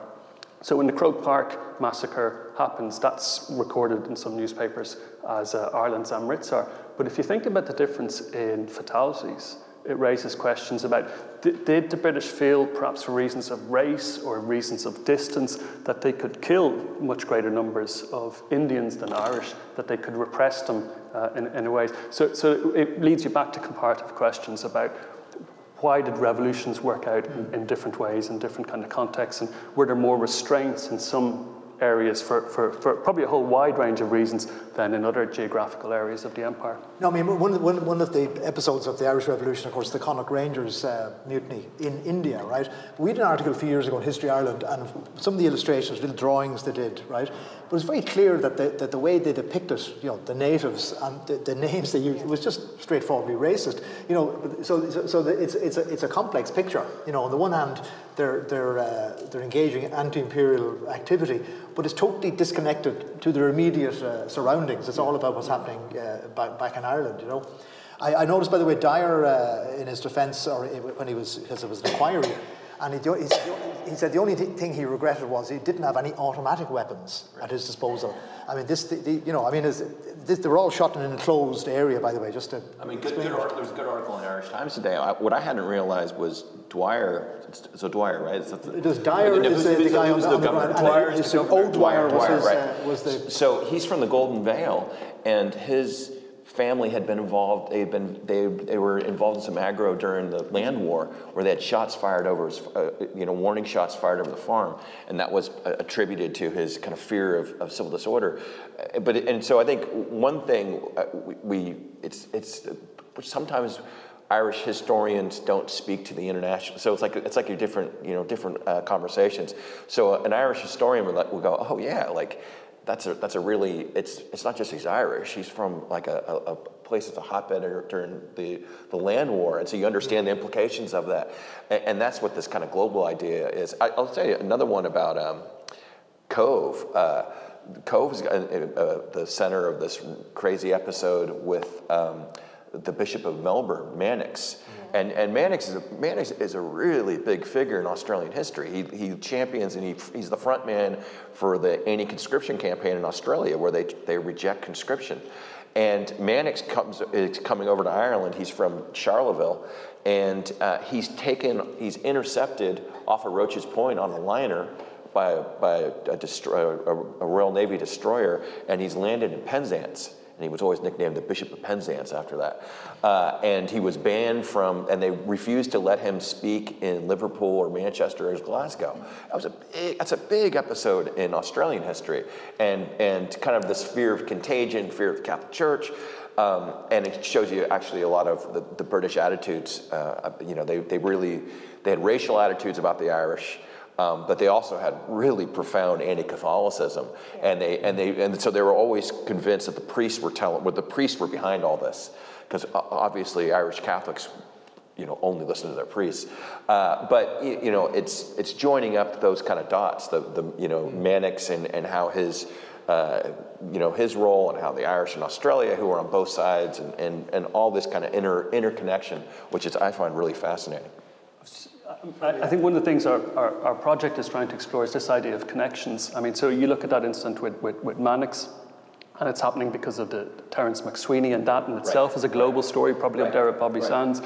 So when the Croke Park massacre happens, that's recorded in some newspapers as uh, Ireland's Amritsar. But if you think about the difference in fatalities, it raises questions about did the British feel, perhaps for reasons of race or reasons of distance, that they could kill much greater numbers of Indians than Irish, that they could repress them uh, in, in a way? So, so it leads you back to comparative questions about why did revolutions work out in, in different ways in different kind of contexts, and were there more restraints in some areas for, for, for probably a whole wide range of reasons than in other geographical areas of the empire. No, I mean, one, one, one of the episodes of the Irish Revolution, of course, the Connacht Rangers uh, mutiny in India, right? We did an article a few years ago in History Ireland, and some of the illustrations, little drawings they did, right? But it's very clear that the, that the way they depicted, you know, the natives and the, the names they used, was just straightforwardly racist. You know, so, so, so it's, it's, a, it's a complex picture. You know, on the one hand, they're, they're, uh, they're engaging in anti-imperial activity, but it's totally disconnected to their immediate uh, surroundings. It's all about what's happening uh, back, back in Ireland, you know. I, I noticed, by the way, Dyer, uh, in his defence, or when he was, because it was an inquiry, and he, he, said the only thing he regretted was he didn't have any automatic weapons at his disposal. I mean, this, the, the, you know, I mean, this, they were all shot in an enclosed area, by the way, just to. I mean, good, good there was a good article in Irish Times today. I, what I hadn't realized was Dwyer. So Dwyer, right? It's the, it was Dyer is the, the guy on the, the governor. Dwyer, is the O'Dwyer, Dwyer, was, his, right. uh, was the. So he's from the Golden Vale, and his family had been involved. They had been they, they were involved in some aggro during the land war, where they had shots fired over, his, uh, you know, warning shots fired over the farm, and that was uh, attributed to his kind of fear of, of civil disorder. Uh, but and so I think one thing uh, we, we it's it's sometimes. Irish historians don't speak to the international, so it's like it's like a different, you know, different uh, conversations. So an Irish historian would, like would go, "Oh yeah, like that's a that's a really it's it's not just he's Irish. He's from like a, a, a place that's a hotbed during the the land war, and so you understand the implications of that. And, and that's what this kind of global idea is. I, will tell you another one about um, Cobh. Uh, Cobh is uh, uh, the center of this crazy episode with um, the Bishop of Melbourne, Mannix. And, and Mannix, is a, Mannix is a really big figure in Australian history. He, he champions and he, he's the front man for the anti conscription campaign in Australia where they, they reject conscription. And Mannix comes, is coming over to Ireland. He's from Charleville. And uh, he's taken, he's intercepted off of Roche's Point on a liner by, by a, destroy, a, a Royal Navy destroyer, and he's landed in Penzance and he was always nicknamed the Bishop of Penzance after that. Uh, and he was banned from, and they refused to let him speak in Liverpool or Manchester or Glasgow. That was a big, that's a big episode in Australian history, and and kind of this fear of contagion, fear of the Catholic Church. Um, and it shows you actually a lot of the, the British attitudes. Uh, you know, they, they really they had racial attitudes about the Irish. Um, but they also had really profound anti-Catholicism, and they and they and so they were always convinced that the priests were telling, well, the priests were behind all this, because obviously Irish Catholics, you know, only listen to their priests. Uh, but you know, it's it's joining up those kind of dots, the the you know Mannix and and how his. Uh, you know his role and how the Irish in Australia, who are on both sides, and, and, and all this kind of inter interconnection, which is I find really fascinating. I think one of the things our, our, our, project is trying to explore is this idea of connections. I mean, so you look at that incident with, with, with Mannix, and it's happening because of the Terence MacSwiney, and that in itself right. is a global story, probably right. up there at Bobby right. Sands.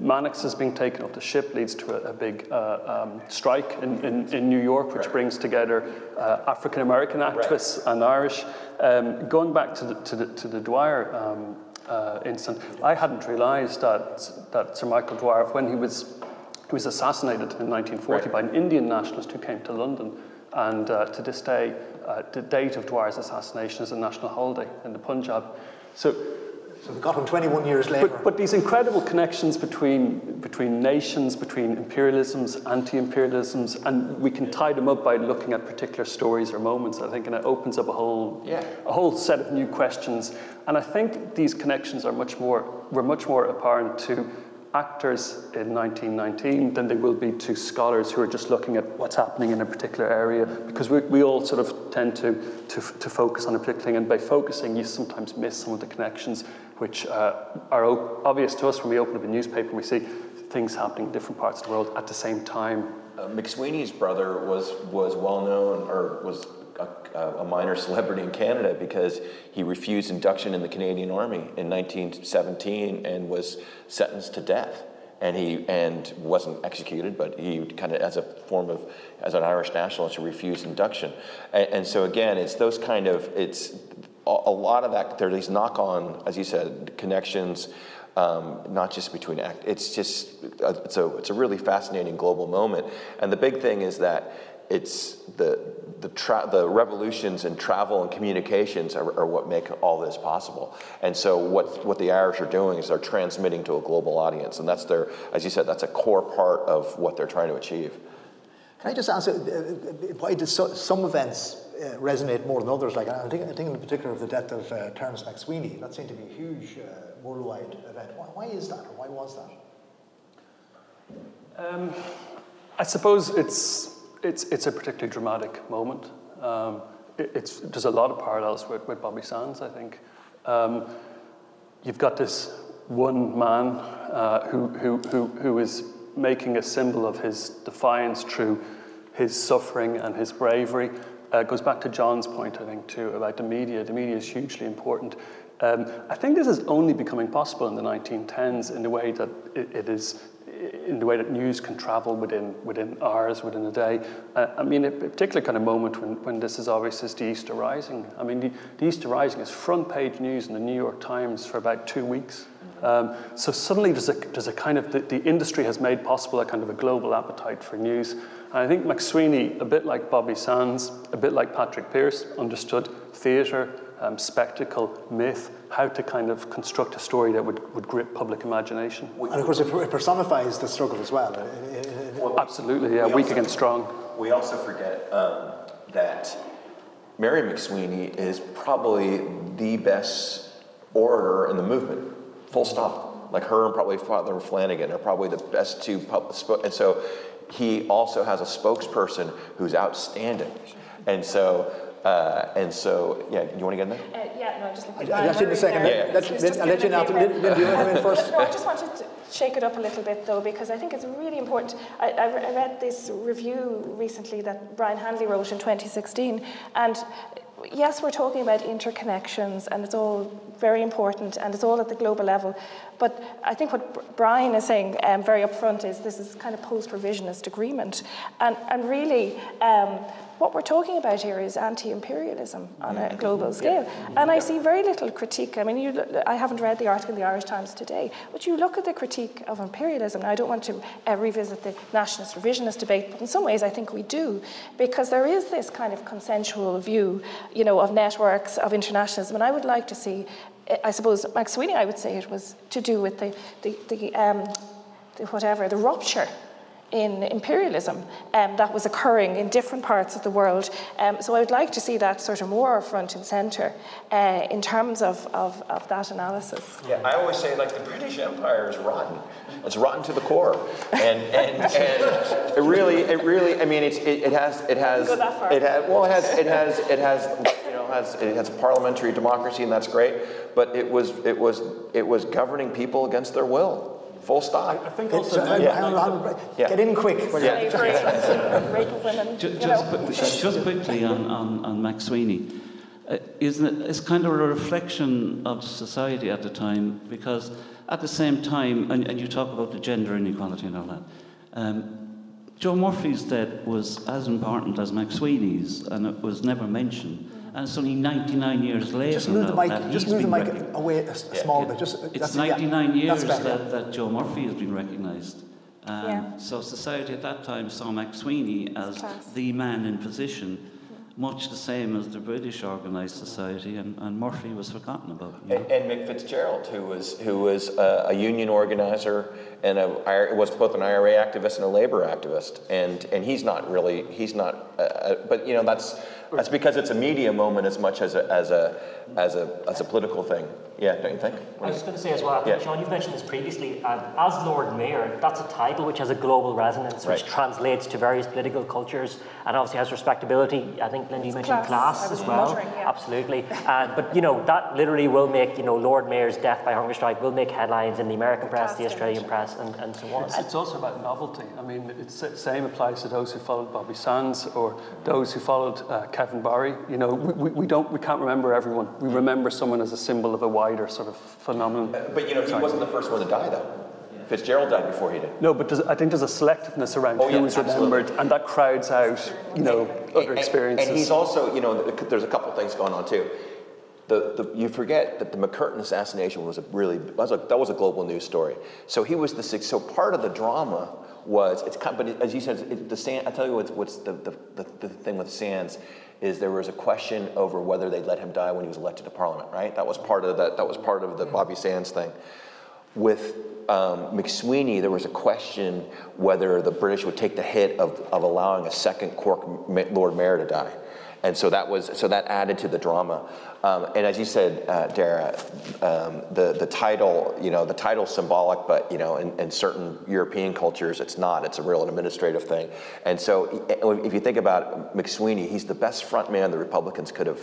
Mannix is being taken off the ship, leads to a, a big uh, um, strike in, in, in, New York, which brings together uh, African American activists and Irish. Um, going back to the, to the, to the Dwyer um, uh, incident, I hadn't realised that, that Sir Michael Dwyer, when he was he was assassinated in 1940 right. by an Indian nationalist who came to London. And uh, to this day, uh, the date of Dwyer's assassination is a national holiday in the Punjab. So, so they got him 21 years later. But, but, these incredible connections between, between nations, between imperialisms, anti-imperialisms, and we can tie them up by looking at particular stories or moments, I think, and it opens up a whole, yeah. a whole set of new questions. And I think these connections are much more, were much more apparent to actors in 1919 than they will be to scholars who are just looking at what's happening in a particular area because we, we all sort of tend to, to, to focus on a particular thing and by focusing you sometimes miss some of the connections which uh, are obvious to us when we open up a newspaper we see things happening in different parts of the world at the same time. Uh, MacSwiney's brother was was well known, or was a, a, minor celebrity in Canada because he refused induction in the Canadian Army in 1917 and was sentenced to death. And he and wasn't executed, but he kind of as a form of as an Irish nationalist, he refused induction. And, and so again, it's those kind of it's a lot of that. There are these knock-on, as you said, connections. Um, not just between act. It's just it's a it's a really fascinating global moment. And the big thing is that it's the the, tra- the revolutions in travel and communications are, are, what make all this possible. And so what what the Irish are doing is they're transmitting to a global audience, and that's their as you said that's a core part of what they're trying to achieve. Can I just ask, uh, uh why did so, some events uh, resonate more than others. Like I think, I think in particular of the death of uh, Terence MacSwiney, that seemed to be a huge uh, worldwide event. Why, why, is that, or why was that? Um, I suppose it's it's it's a particularly dramatic moment. Um, it, it's there's a lot of parallels with, with Bobby Sands. I think um, you've got this one man uh, who, who who who is making a symbol of his defiance through his suffering and his bravery uh, goes back to John's point, I think, too, about the media. The media is hugely important. Um, I think this is only becoming possible in the 1910s in the way that it, it is in the way that news can travel within within hours, within a day. Uh, I mean, a particular kind of moment when, when this is obvious is the Easter Rising. I mean, the, the Easter Rising is front page news in the New York Times for about two weeks. Um, so suddenly there's a, there's a kind of, the, the industry has made possible a kind of a global appetite for news. And I think MacSwiney, a bit like Bobby Sands, a bit like Patrick Pearse, understood theatre, um, spectacle, myth, how to kind of construct a story that would, would grip public imagination. And of course, it personifies the struggle as well. well Absolutely, yeah, we weak against strong. We also forget um, that Mary MacSwiney is probably the best orator in the movement, full stop. Like her and probably Father Flanagan are probably the best two public. And so he also has a spokesperson who's outstanding. And so, uh, and so, yeah, do you want to get in there? Uh, yeah, no, just looking at in a second. Yeah, yeah. Let's, I'll let you now. Lynn, do you want to come in first? no, I just wanted to shake it up a little bit, though, because I think it's really important. I, I, I read this review recently that Brian Hanley wrote in 2016, and yes, we're talking about interconnections and it's all very important and it's all at the global level. But I think what Brian is saying um, very upfront is this is kind of post revisionist agreement. And, and really, um, what we're talking about here is anti-imperialism on a global scale. And I see very little critique. I mean, you, I haven't read the article in the Irish Times today, but you look at the critique of imperialism. Now, I don't want to uh, revisit the nationalist revisionist debate, but in some ways I think we do, because there is this kind of consensual view, you know, of networks, of internationalism, and I would like to see I suppose MacSwiney, I would say it was to do with the, the, the, um, the whatever, the rupture in imperialism um, that was occurring in different parts of the world. Um, so I would like to see that sort of more front and centre uh, in terms of, of, of, that analysis. Yeah, I always say like the British Empire is rotten. It's rotten to the core, and and, and it really, it really, I mean, it's, it, it has, it has, it has, well, it has, it has, it has, you know, has, it has parliamentary democracy, and that's great. But it was, it was, it was governing people against their will. Full stop. I think also. Uh, yeah. yeah. Get in quick. Yeah. just, just, just, quickly on, on, on MacSwiney. Uh, isn't it, it's kind of a reflection of society at the time because at the same time, and, and you talk about the gender inequality and all that, um, Joe Murphy's death was as important as MacSwiney's, and it was never mentioned and it's only 99 years later. Just move the mic, just move the mic away a, a small bit. Just, it's 99 yeah, years that, that Joe Murphy has been recognised. Um, yeah. So society at that time saw MacSwiney as the man in position, much the same as the British organised society, and, and, Murphy was forgotten about. And, and, Mick Fitzgerald, who was who was a, a union organizer and a, was both an IRA activist and a labor activist, and and he's not really he's not, uh, uh but you know that's That's because it's a media moment as much as a, as a, as a, as a political thing. Yeah, don't you think? I was just going to say as well, I think, Yeah. Sean, you've mentioned this previously. Um, as Lord Mayor, that's a title which has a global resonance, which Right. translates to various political cultures and obviously has respectability. I think, Linda, you mentioned class. class, as well. yeah. Absolutely. Uh, but, you know, that literally will make, you know, Lord Mayor's death by hunger strike will make headlines in the American press, the Australian press, and, and so on. It's, it's also about novelty. I mean, it's the same applies to those who followed Bobby Sands or those who followed uh, Kevin Barry. You know, we, we, we don't, we can't remember everyone. We remember someone as a symbol of a wider sort of phenomenon. Uh, but you know, he Sorry. wasn't the first one to die, though. Fitzgerald died before he did. No, but there's, I think there's a selectiveness around Oh, yeah, who's absolutely. remembered, and that crowds out, you know, other And- experiences. And he's also, you know, there's a couple things going on too. The, the, you forget that the MacCurtain assassination was a really was a, that was a global news story. So he was the six. So part of the drama was it's kind. Of but as you said, it, the sand. I tell you what's, what's the, the, the, the thing with Sands is there was a question over whether they'd let him die when he was elected to Parliament. Right. That was part of that. That was part of the Bobby Sands thing. With um, MacSwiney, there was a question whether the British would take the hit of, of allowing a second Cork Lord Mayor to die. And so that was so that added to the drama. Um, and as you said, uh, Darragh, um, the the title, you know, the title's symbolic, but you know, in, in certain European cultures, it's not. It's a real administrative thing. And so, if you think about MacSwiney, he's the best front man the Republicans could have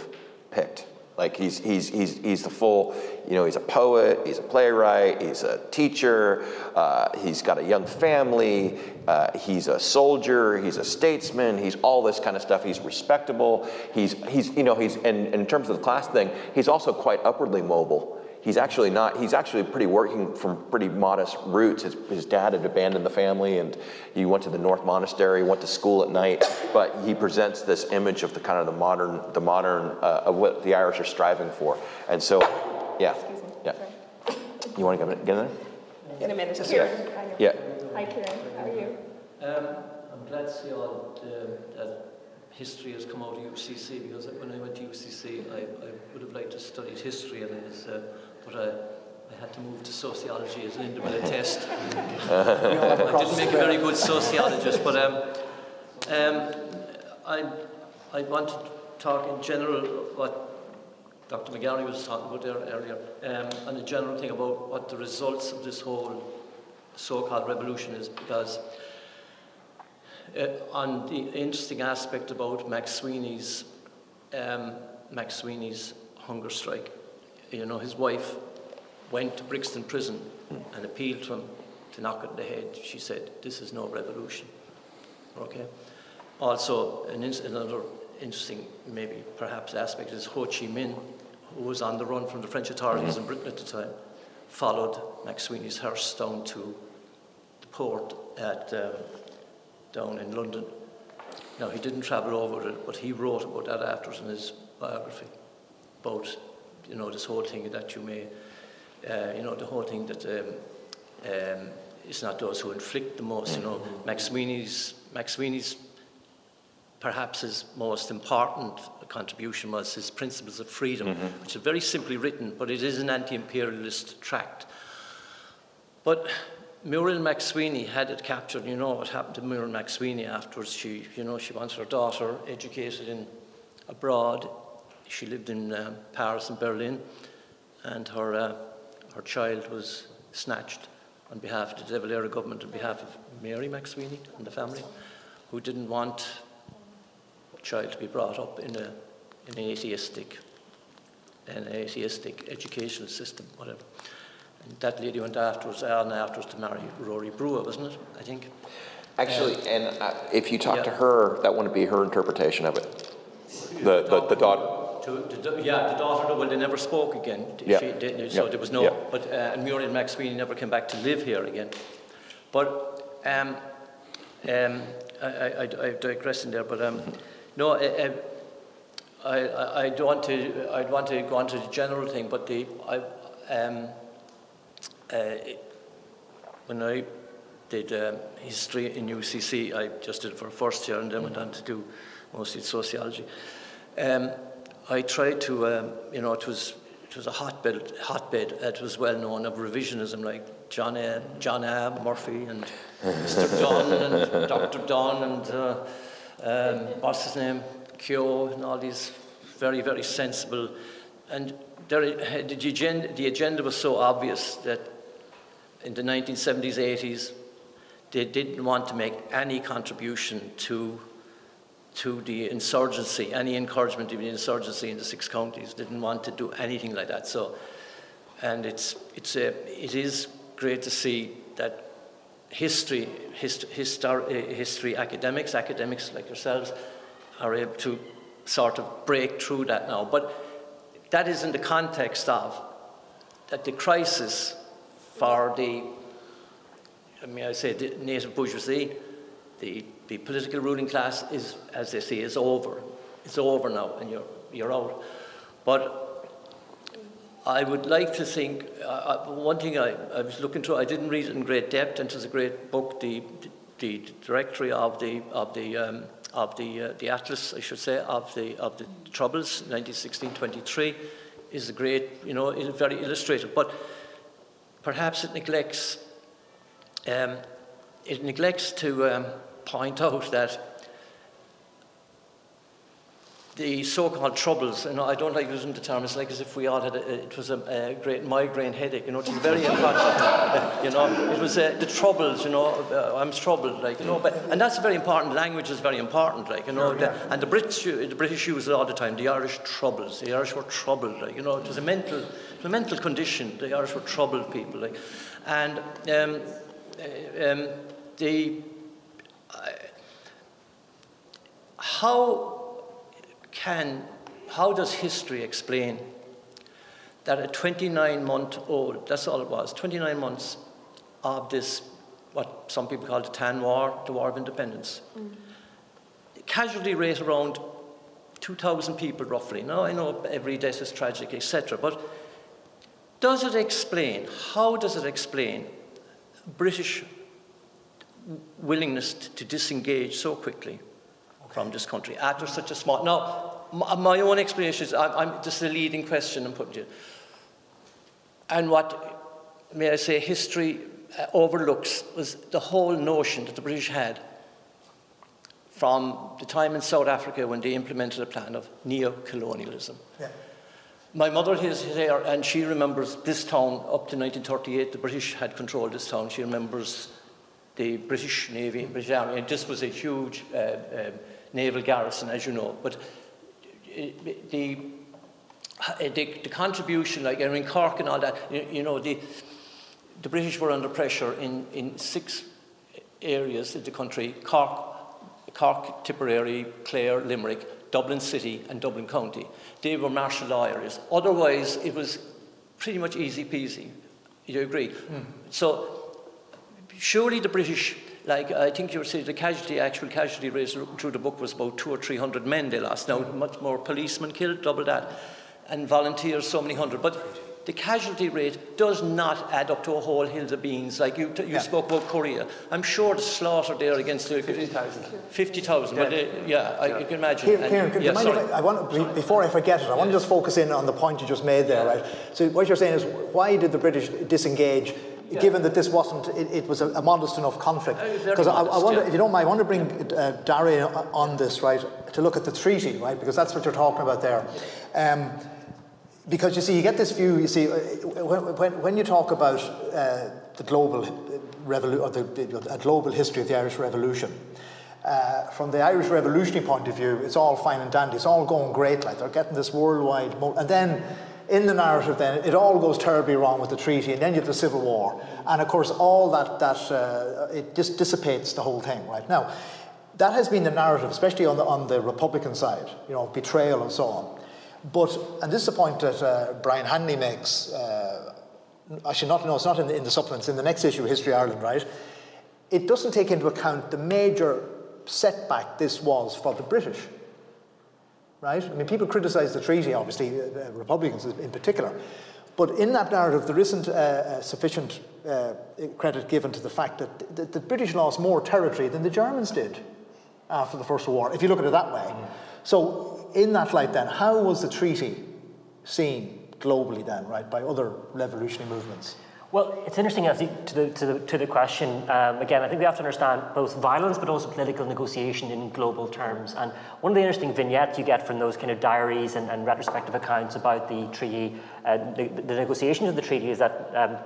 picked. Like he's, he's, he's, he's the full, you know, he's a poet, he's a playwright, he's a teacher, uh, he's got a young family, uh, he's a soldier, he's a statesman, he's all this kind of stuff. He's respectable. He's, he's you know, he's, and, and in terms of the class thing, he's also quite upwardly mobile. He's actually not, he's actually pretty working from pretty modest roots. His, his dad had abandoned the family and he went to the North Monastery, went to school at night, but he presents this image of the kind of the modern, the modern, uh, of what the Irish are striving for. And so, yeah, Excuse me. yeah. Sorry. You want to get in there? In a minute. Just- Kieran, I. Yeah. Hi, Karen How are you? Um, I'm glad to see all the, that history has come out of UCC because when I went to UCC, I, I would have liked to study history, and it is, uh, but I, I had to move to sociology as Linda will test. I didn't make a very good sociologist, but um, um, I, I want to talk in general what Dr. McGarry was talking about there earlier, um, and a general thing about what the results of this whole so-called revolution is, because uh, on the interesting aspect about MacSwiney's um, MacSwiney's hunger strike, you know, his wife went to Brixton prison and appealed to him to knock it in the head. She said, "This is no revolution." Okay. Also, an in- another interesting, maybe perhaps aspect is Ho Chi Minh, who was on the run from the French authorities in Britain at the time, followed MacSwiney's hearse down to the port at um, down in London. Now he didn't travel over it, but he wrote about that afterwards in his biography, about you know this whole thing that you may, uh, you know, the whole thing that um, um, it's not those who inflict the most. You know, MacSwiney's Max Sweeney's perhaps his most important contribution was his Principles of Freedom, which is very simply written, but it is an anti-imperialist tract. But Muriel MacSwiney had it captured. You know what happened to Muriel MacSwiney afterwards. She, you know, she wants her daughter educated in abroad. She lived in um, Paris and Berlin, and her uh, her child was snatched on behalf of the De Valera government, on behalf of Mary MacSwiney and the family, who didn't want a child to be brought up in a in an atheistic an atheistic educational system, whatever. And that lady went afterwards, on afterwards to marry Rory Brugha, wasn't it? I think. Actually, and uh, if you talk to her, that wouldn't be her interpretation of it. The, the, the daughter. To, the, yeah, the daughter, well, they never spoke again. Yeah. She, they, so Yeah. there was no, Yeah. but, uh, and Muriel MacSwiney never came back to live here again. But, um, um, I, I, I digress in there, but, um, no, I, I, I, I don't want to, I'd want to go on to the general thing, but the, I, um, uh, when I did um, history in UCC, I just did it for a first year and then went on to do mostly sociology. Um, I tried to, um, you know, it was it was a hotbed, hotbed. It was well known of revisionism, like John A. John A. Murphy and Mr. Dunn and Dr. Dunn and uh, um, what's his name, Keogh and all these very, very sensible. And there, the, agenda, the agenda was so obvious that in the 1970s, 80s, they didn't want to make any contribution to, to the insurgency, any encouragement of the insurgency in the six counties, didn't want to do anything like that. So, and it's, it's a, it is great to see that history, hist, histor, eh, history academics, academics like yourselves, are able to sort of break through that now. But that is in the context of that the crisis for the, I mean, I say the native bourgeoisie, the, the political ruling class is, as they say, is over. It's over now, and you're, you're out. But I would like to think, uh, uh, one thing I, I, was looking through, I didn't read it in great depth, and it was a great book, the, the, the directory of the, of the, um, of the, uh, the atlas, I should say, of the, of the Troubles, 1916-23, is a great, you know, very illustrative. But perhaps it neglects, um, it neglects to um, point out that the so-called troubles, and I don't like using the term, it's like as if we all had, a, it was a, a great migraine headache, you know, it's very important, you know, it was uh, the troubles, you know, uh, I'm troubled, like, you know, but, and that's very important, language is very important, like, you know, the, and the British, the British use it all the time, the Irish troubles, the Irish were troubled, like, you know, it was a mental, was a mental condition, the Irish were troubled people, like, and um, uh, um, the, how can, how does history explain that a 29 month old, that's all it was, 29 months of this, what some people call the Tan War, the War of Independence, mm. casualty rate around 2,000 people roughly. Now I know every death is tragic, etc., but does it explain, how does it explain British willingness to disengage so quickly? from this country after such a small. Now, my own explanation is I'm, I'm just a leading question I'm putting to you. And what, may I say, history uh, overlooks was the whole notion that the British had from the time in South Africa when they implemented a plan of neo-colonialism. Yeah. My mother is here, and she remembers this town up to 1938. The British had controlled this town. She remembers the British Navy, and British Army, and this was a huge uh, um, naval garrison, as you know. But uh, the, uh, the, the contribution, like in Cork and all that, you, you, know, the, the British were under pressure in, in six areas of the country Cork, Cork, Tipperary, Clare, Limerick, Dublin City, and Dublin County. They were martial law areas. Otherwise, it was pretty much easy peasy. You agree? Mm. So, surely the British like I think you were saying the casualty, actual casualty rate through the book was about two or three hundred men they lost. Now much more policemen killed, double that, and volunteers so many hundred. But the casualty rate does not add up to a whole hill of beans. Like you, you yeah. spoke about Korea. I'm sure the slaughter there against the 50,000. 50,000, yeah. but uh, yeah, I, you can imagine. Here, Kieran, yeah, I, I want, before I forget it, I want to just focus in on the point you just made there, right? So what you're saying is, why did the British disengage yeah. given that this wasn't, it, it was a, a, modest enough conflict. Because I, I, wonder, yeah. if you don't mind, I want to bring uh, on this, right, to look at the treaty, right, because that's what you're talking about there. Um, because you see, you get this view, you see, uh, when, when, when you talk about uh, the global revolu- or the, the, global history of the Irish Revolution, uh, from the Irish revolutionary point of view, it's all fine and dandy. It's all going great. Like they're getting this worldwide, mo- and then in the narrative, then it all goes terribly wrong with the treaty, and then you have the civil war, and of course all that that uh, it just dissipates the whole thing. Right now, that has been the narrative, especially on the on the Republican side, you know, betrayal and so on. But and this is a point that uh, Brian Hanley makes. Uh, actually, not no, it's not in the, in the supplements. In the next issue, of History Ireland, right? It doesn't take into account the major setback this was for the British right? I mean, people criticise the treaty, obviously, uh, Republicans in particular. But in that narrative, there isn't uh, uh, sufficient uh, credit given to the fact that the, the, British lost more territory than the Germans did after the First World War, if you look at it that way. Mm. So, in that light, then, how was the treaty seen globally, then, right, by other revolutionary movements? Well, it's interesting to the, to the, to the question. Um, again, I think we have to understand both violence but also political negotiation in global terms. And one of the interesting vignettes you get from those kind of diaries and, and retrospective accounts about the treaty, uh, the, the, negotiations of the treaty, is that um,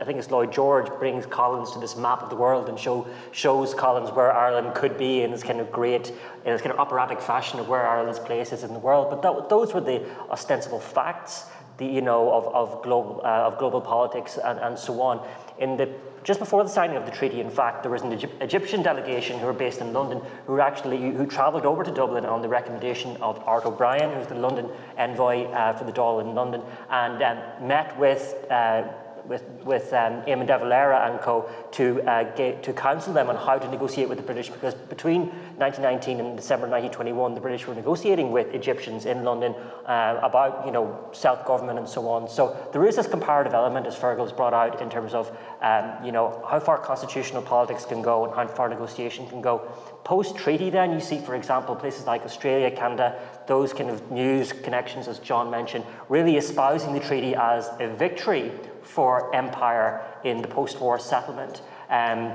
I think it's Lloyd George brings Collins to this map of the world and show, shows Collins where Ireland could be in this kind of great, in this kind of operatic fashion of where Ireland's place is in the world. But that, those were the ostensible facts the, you know, of, of, global, uh, of global politics and, and so on. In the, just before the signing of the treaty, in fact, there was an Egyptian delegation who were based in London who actually who travelled over to Dublin on the recommendation of Art O'Brien, who's the London envoy uh, for the Dáil in London, and um, met with uh, with, with um, de Valera and co to, uh, get, to counsel them on how to negotiate with the British because between 1919 and December 1921 the British were negotiating with Egyptians in London uh, about you know self-government and so on. So there is this comparative element as Fearghal has brought out in terms of um, you know how far constitutional politics can go and how far negotiation can go. Post-treaty then you see for example places like Australia, Canada, those kind of news connections as John mentioned, really espousing the treaty as a victory for empire in the post-war settlement. Um,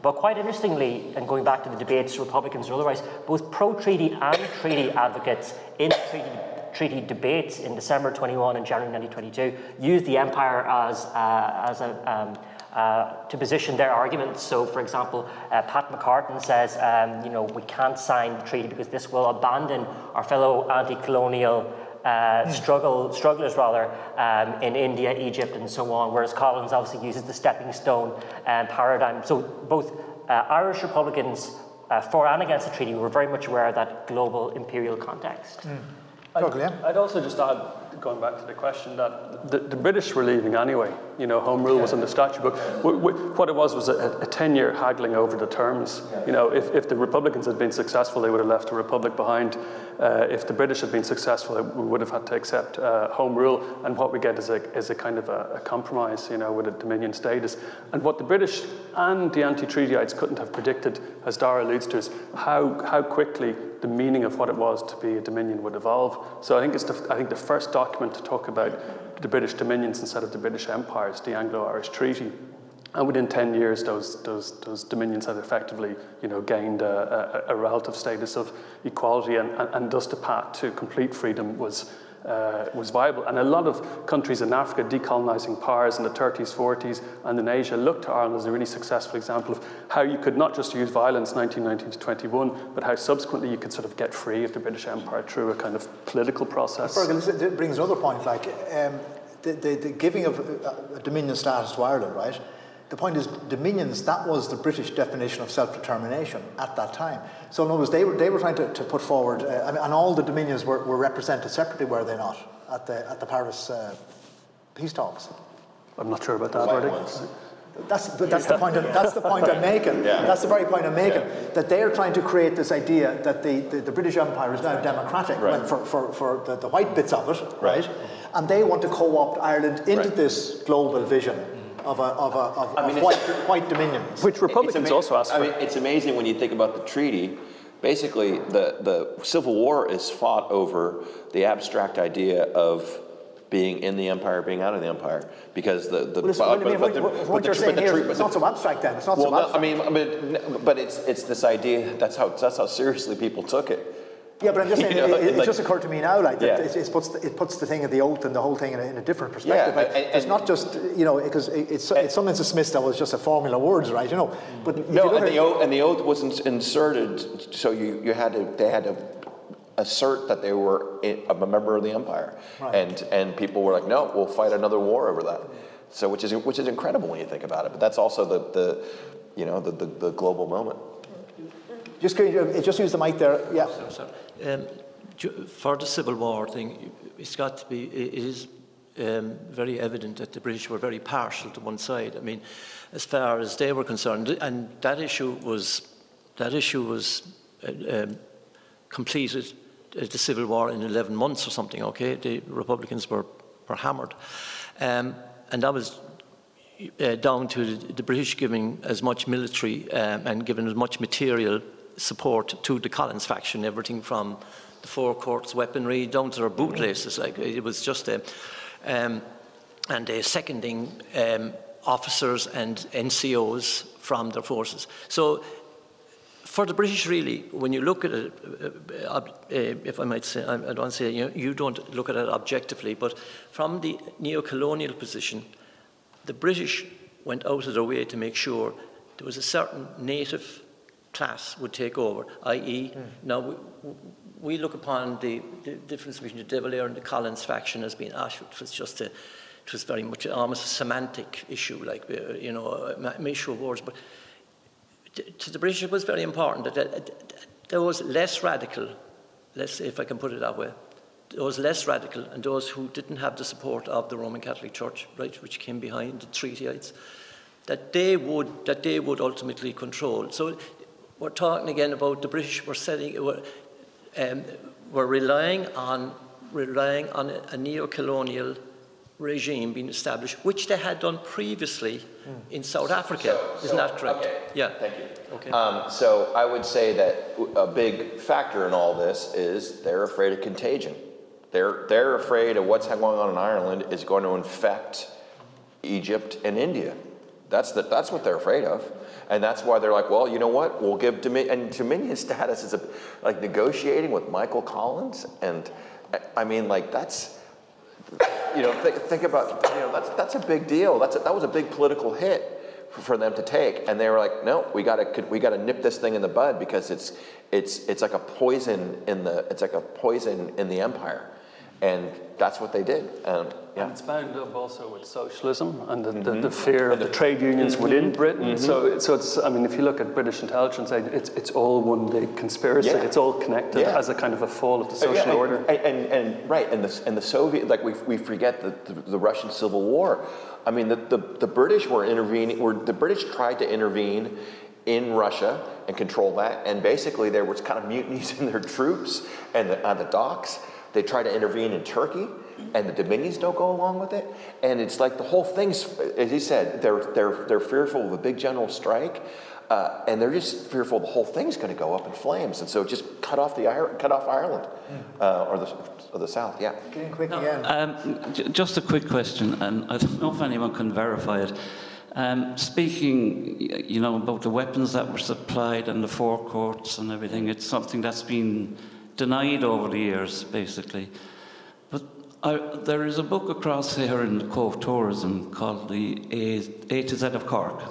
but quite interestingly, and going back to the debates, Republicans or otherwise, both pro-treaty and treaty advocates in treaty, treaty debates in December 21 and January 1922 used the empire as, uh, as a, um, uh, to position their arguments. So, for example, uh, Pat McCartan says, um, you know, we can't sign the treaty because this will abandon our fellow anti-colonial uh, struggle, strugglers rather um, in India, Egypt, and so on. Whereas Collins obviously uses the stepping stone um, paradigm. So both uh, Irish Republicans uh, for and against the treaty were very much aware of that global imperial context. Mm. I'd, I'd, also just add, going back to the question, that the, the British were leaving anyway. You know, Home Rule was in the statute book. What it was was a 10 year haggling over the terms. You know, if, if the Republicans had been successful, they would have left a republic behind. Uh, if the British had been successful, we would have had to accept uh, Home Rule. And what we get is a, is a kind of a, a, compromise, you know, with a Dominion status. And what the British and the anti treatyites couldn't have predicted, as Darragh alludes to, is how, how quickly the meaning of what it was to be a Dominion would evolve. So I think, it's the, I think the first document to talk about the British dominions instead of the British empires, the Anglo-Irish Treaty. And within 10 years, those, those, those dominions had effectively you know, gained a, a, a relative status of equality, and, and, and thus the path to complete freedom was, uh, was viable. And a lot of countries in Africa, decolonizing powers in the 30s, 40s, and in Asia looked to Ireland as a really successful example of how you could not just use violence 1919 to 21, but how subsequently you could sort of get free of the British Empire through a kind of political process. This brings another point, like um, the, the, the, giving of a dominion status to Ireland, right? The point is, dominions, that was the British definition of self determination at that time. So, in other words, they were, they were trying to, to put forward, uh, I mean, and all the dominions were, were represented separately, were they not, at the, at the Paris uh, peace talks? I'm not sure about that, are they? That's, that's, the point I'm, that's the point I'm making. Yeah. That's the very point I'm making. Yeah. That they're trying to create this idea that the, the, the British Empire is now democratic right. for, for, for the, the white bits of it, right? right? And they want to co opt Ireland into right. this global vision of, a, of, a, of, I mean, of white, white dominions. Which Republicans also asked for. I mean, it's amazing when you think about the treaty. Basically, the, the Civil War is fought over the abstract idea of being in the empire, being out of the empire, because the the. Well, but, but, but, the, what you're saying here, it's not so abstract then. It's not well, so abstract. I mean, I mean, but it's it's this idea. That's how that's how seriously people took it. Yeah, but I'm just saying, you know, it, it, like, just occurred to me now, like, yeah. it, it, puts the, it puts the thing of the oath and the whole thing in a, in a different perspective. Yeah, like, and, it's not just, you know, because it's, it's something dismissed that was just a formula of words, right? You know, but no, and the, oath, and the oath wasn't inserted, so you, you had to, they had to assert that they were a member of the empire, right. and and people were like, no, we'll fight another war over that. So which is which is incredible when you think about it. But that's also the the you know the the, the global moment. Just just use the mic there. Yeah. Sorry, sorry. Um, for the Civil War thing, it's got to be, it is um, very evident that the British were very partial to one side. I mean, as far as they were concerned, and that issue was, that issue was uh, um, completed, uh, the Civil War in 11 months or something, okay? The Republicans were, were hammered. Um, and that was uh, down to the, the, British giving as much military um, and giving as much material support to the Collins faction, everything from the four courts weaponry down to their bootlaces. Like it was just a, um, and a seconding um, officers and NCOs from their forces. So for the British, really, when you look at it, uh, uh, if I might say, I don't say you, know, you don't look at it objectively, but from the neo-colonial position, the British went out of their way to make sure there was a certain native class would take over, i.e., mm. now we, we, look upon the, the, difference between the De Valera and the Collins faction as being, ah, it was just a, it was very much almost a semantic issue, like, uh, you know, a issue of words, but to the British it was very important that those less radical, let's if I can put it that way, those less radical and those who didn't have the support of the Roman Catholic Church, right, which came behind the treatyites, that they would that they would ultimately control. So we're talking again about the British were setting were, um, were relying on relying on a, a neo-colonial regime being established, which they had done previously mm. in South Africa. So, Isn't that correct? Okay. Yeah. Thank you. Okay. Um, so I would say that a big factor in all this is they're afraid of contagion. They're, they're afraid of what's going on in Ireland is going to infect Egypt and India. That's, the, that's what they're afraid of. And that's why they're like, well, you know what? We'll give Dominion, and Dominion status is a, like negotiating with Michael Collins. And I mean, like, that's, you know, think, think about, you know, that's, that's a big deal. That's a, that was a big political hit for them to take. And they were like, no, we gotta, we gotta nip this thing in the bud because it's, it's, it's like a poison in the, it's like a poison in the empire. And that's what they did. Um, yeah. And it's bound up also with socialism and the, mm-hmm. the, the fear of the trade unions mm-hmm. within Britain. Mm-hmm. So, so it's, I mean, if you look at British intelligence, it's, it's all one big conspiracy. Yeah. It's all connected yeah. as a kind of a fall of the social yeah, order. And, and, and, right, and the, and the Soviet, like we, we forget the, the, the Russian Civil War. I mean, the, the, the British were intervening, were, the British tried to intervene in Russia and control that. And basically, there was kind of mutinies in their troops and the, on the docks. They try to intervene in Turkey, and the Dominions don't go along with it. And it's like the whole thing's, as he said, they're, they're, they're fearful of a big general strike. Uh, and they're just fearful the whole thing's going to go up in flames, and so just cut off the cut off Ireland uh, or the or the South. Yeah. Getting quick no, again. Um, just a quick question, and I don't know if anyone can verify it. Um, speaking, you know, about the weapons that were supplied and the Four Courts and everything, it's something that's been denied over the years, basically. But I, there is a book across here in the Cobh Tourism called the A, a to Z of Cork,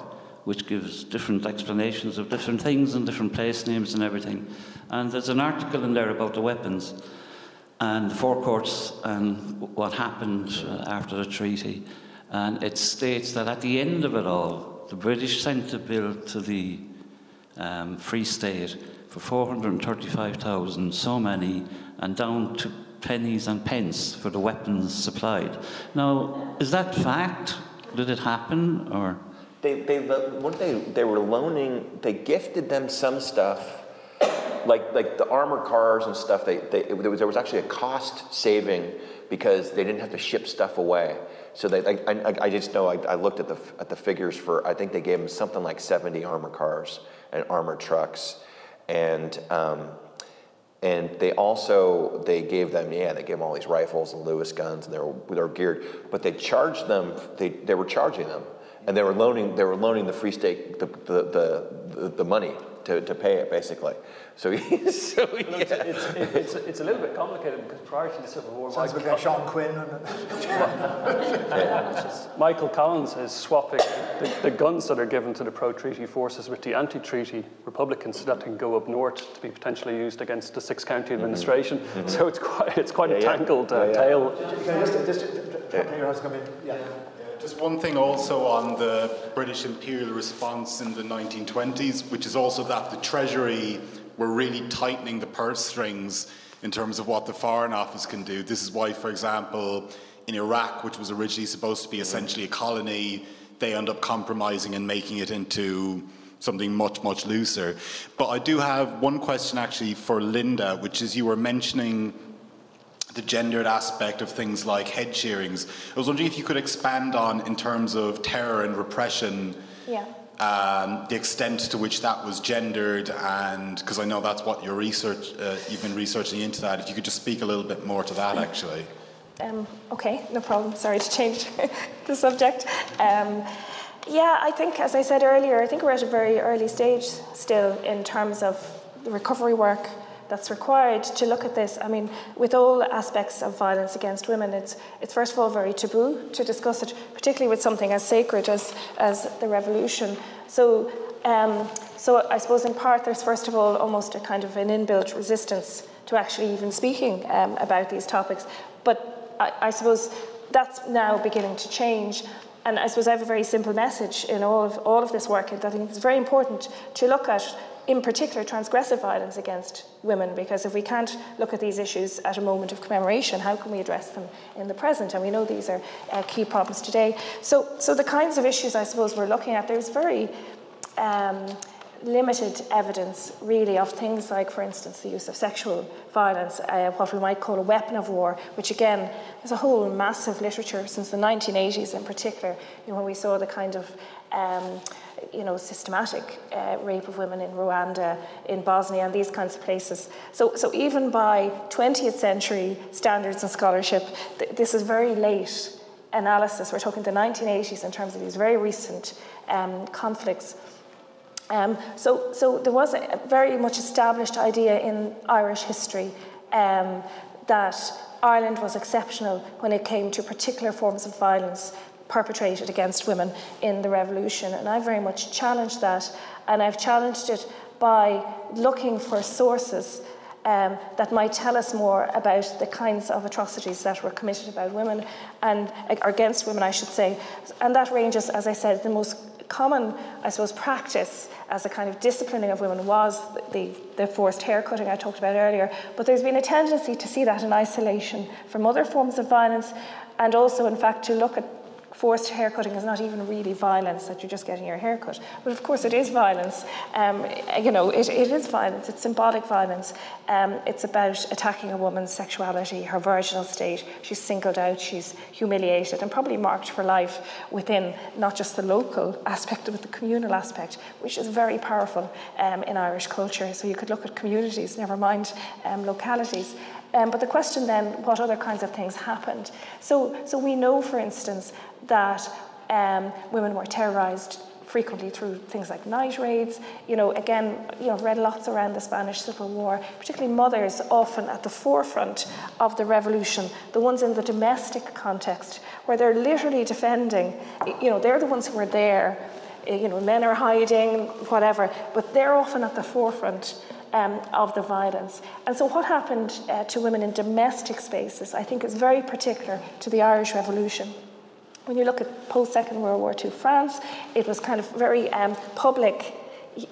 which gives different explanations of different things and different place names and everything. And there's an article in there about the weapons and the Four Courts and what happened uh, after the treaty. And it states that at the end of it all, the British sent a bill to the um, Free State for 435,000, so many, and down to pennies and pence for the weapons supplied. Now, is that fact? Did it happen, or? They, they, they, they were loaning, they gifted them some stuff, like, like the armor cars and stuff. They, they, there, was, there was actually a cost saving because they didn't have to ship stuff away. So they, I, I, I just know I, I, looked at the, at the figures for, I think they gave them something like 70 armor cars and armored trucks and um, and they also they gave them yeah they gave them all these rifles and Lewis guns and they were they were geared, but they charged them they they were charging them and they were loaning they were loaning the Free State the the the, the money to, to pay it basically. So, so yeah. it's, it's, it's, it's, a little bit complicated because prior to the Civil War, Sounds Michael like Sean Quinn. Michael Collins is swapping the, the, guns that are given to the pro-treaty forces with the anti-treaty Republicans so that can go up north to be potentially used against the six county mm-hmm. administration. Mm-hmm. Mm-hmm. So it's quite it's quite yeah, a tangled uh, yeah, tale. Just one thing also on the British imperial response in the 1920s, which is also that the Treasury were really tightening the purse strings in terms of what the Foreign Office can do. This is why, for example, in Iraq, which was originally supposed to be essentially a colony, they end up compromising and making it into something much, much looser. But I do have one question actually for Linda, which is you were mentioning the gendered aspect of things like head shearings. I was wondering if you could expand on, in terms of terror and repression, yeah. Um, the extent to which that was gendered, and because I know that's what your research, uh, you've been researching into that. If you could just speak a little bit more to that, actually. Um, okay, no problem. Sorry to change the subject. Um, Yeah, I think, as I said earlier, I think we're at a very early stage still in terms of the recovery work that's required to look at this. I mean, with all aspects of violence against women, it's, it's first of all very taboo to discuss it, particularly with something as sacred as, as the revolution. So, um, so I suppose in part there's first of all almost a kind of an inbuilt resistance to actually even speaking um, about these topics. But I, I suppose that's now beginning to change. And I suppose I have a very simple message in all of, all of this work that I think it's very important to look at in particular transgressive violence against women because if we can't look at these issues at a moment of commemoration how can we address them in the present? And we know these are uh, key problems today. So so the kinds of issues i suppose we're looking at there's very um, limited evidence really of things like for instance the use of sexual violence uh, what we might call a weapon of war which again there's a whole massive literature since the 1980s in particular you know, when we saw the kind of um, you know, systematic uh, rape of women in Rwanda, in Bosnia, and these kinds of places. So, so even by 20th century standards and scholarship, th- this is very late analysis. We're talking the 1980s in terms of these very recent um, conflicts. Um, so, so there was a very much established idea in Irish history um, that Ireland was exceptional when it came to particular forms of violence perpetrated against women in the revolution. And I very much challenged that, and I've challenged it by looking for sources um, that might tell us more about the kinds of atrocities that were committed about women and against women, I should say. And that ranges, as I said, the most common, I suppose, practice as a kind of disciplining of women was the, the forced hair cutting I talked about earlier. But there's been a tendency to see that in isolation from other forms of violence and also, in fact, to look at forced haircutting is not even really violence that you're just getting your hair cut. But of course, it is violence. Um, you know, it, it is violence. It's symbolic violence. Um, it's about attacking a woman's sexuality, her virginal state. She's singled out, she's humiliated, and probably marked for life within not just the local aspect, but the communal aspect, which is very powerful um, in Irish culture. So you could look at communities, never mind um, localities. Um, but the question then, what other kinds of things happened? So, so we know, for instance, that um, women were terrorized frequently through things like night raids. You know, again, you know, read lots around the Spanish Civil War, particularly mothers often at the forefront of the revolution, the ones in the domestic context, where they're literally defending, you know, they're the ones who are there. You know, men are hiding, whatever, but they're often at the forefront um, of the violence. And so, what happened uh, to women in domestic spaces, I think, is very particular to the Irish Revolution. When you look at post Second World War II France, it was kind of very um, public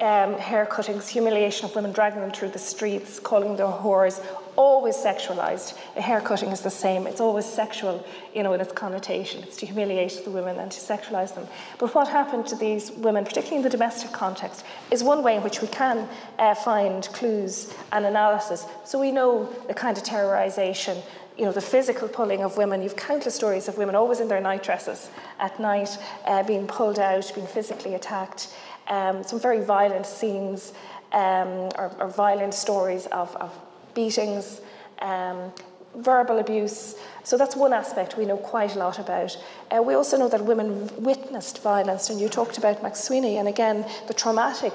um, hair cuttings, humiliation of women, dragging them through the streets, calling them whores, always sexualized. A hair cutting is the same. It's always sexual, you know, in its connotation. It's to humiliate the women and to sexualize them. But what happened to these women, particularly in the domestic context, is one way in which we can uh, find clues and analysis. So we know the kind of terrorization you know, the physical pulling of women. You've countless stories of women always in their night dresses at night, uh, being pulled out, being physically attacked. Um, some very violent scenes um, or, or, violent stories of, of beatings, um, verbal abuse. So that's one aspect we know quite a lot about. Uh, we also know that women witnessed violence, and you talked about MacSwiney, and again, the traumatic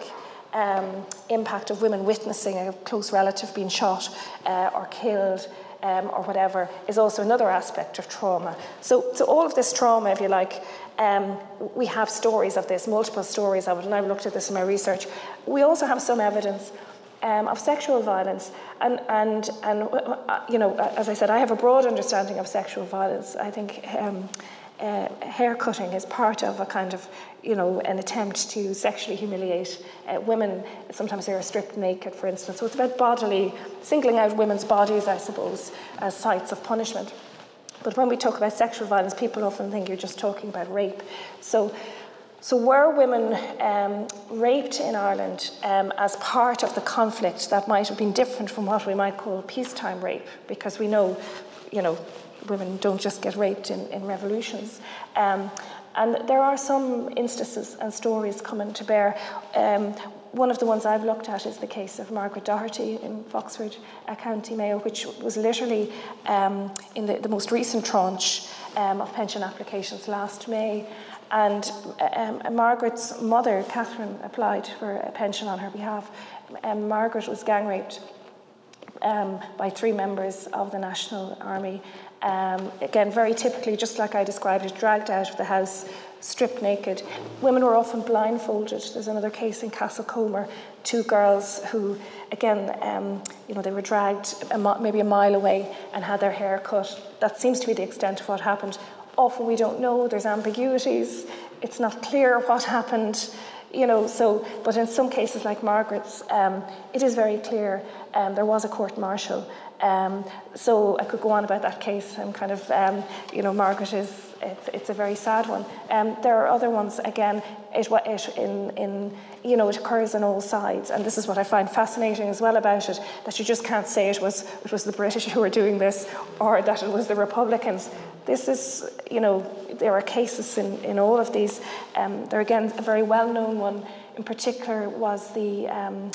um, impact of women witnessing a close relative being shot uh, or killed. Um, or whatever is also another aspect of trauma. So, so all of this trauma, if you like, um, we have stories of this, multiple stories of it, and I've looked at this in my research. We also have some evidence um, of sexual violence. And, and, and uh, you know, as I said, I have a broad understanding of sexual violence. I think um, uh, hair cutting is part of a kind of, you know, an attempt to sexually humiliate uh, women. Sometimes they are stripped naked, for instance. So it's about bodily, singling out women's bodies, I suppose, as sites of punishment. But when we talk about sexual violence, people often think you're just talking about rape. So so, were women um, raped in Ireland um, as part of the conflict that might have been different from what we might call peacetime rape? Because we know, you know, women don't just get raped in, in revolutions. Um, and there are some instances and stories coming to bear. Um, one of the ones I've looked at is the case of Margaret Doherty in Foxford uh, County Mayo, which was literally um, in the, the, most recent tranche um, of pension applications last May and um, Margaret's mother, Catherine, applied for a pension on her behalf. Um, Margaret was gang raped um, by three members of the National Army. Um, again, very typically, just like I described it, dragged out of the house, stripped naked. Women were often blindfolded. There's another case in Castlecomer, two girls who, again, um, you know, they were dragged a maybe a mile away and had their hair cut. That seems to be the extent of what happened. Often we don't know. There's ambiguities. It's not clear what happened you know, so, but in some cases like Margaret's, um, it is very clear um, there was a court martial. Um, so I could go on about that case and kind of, um, you know, Margaret is, it's, it's a very sad one. Um, there are other ones, again, it, it, in, in, you know, it occurs on all sides. And this is what I find fascinating as well about it, that you just can't say it was, it was the British who were doing this or that it was the Republicans. This is, you know, there are cases in, in all of these. Um, there again, a very well-known one in particular was the um,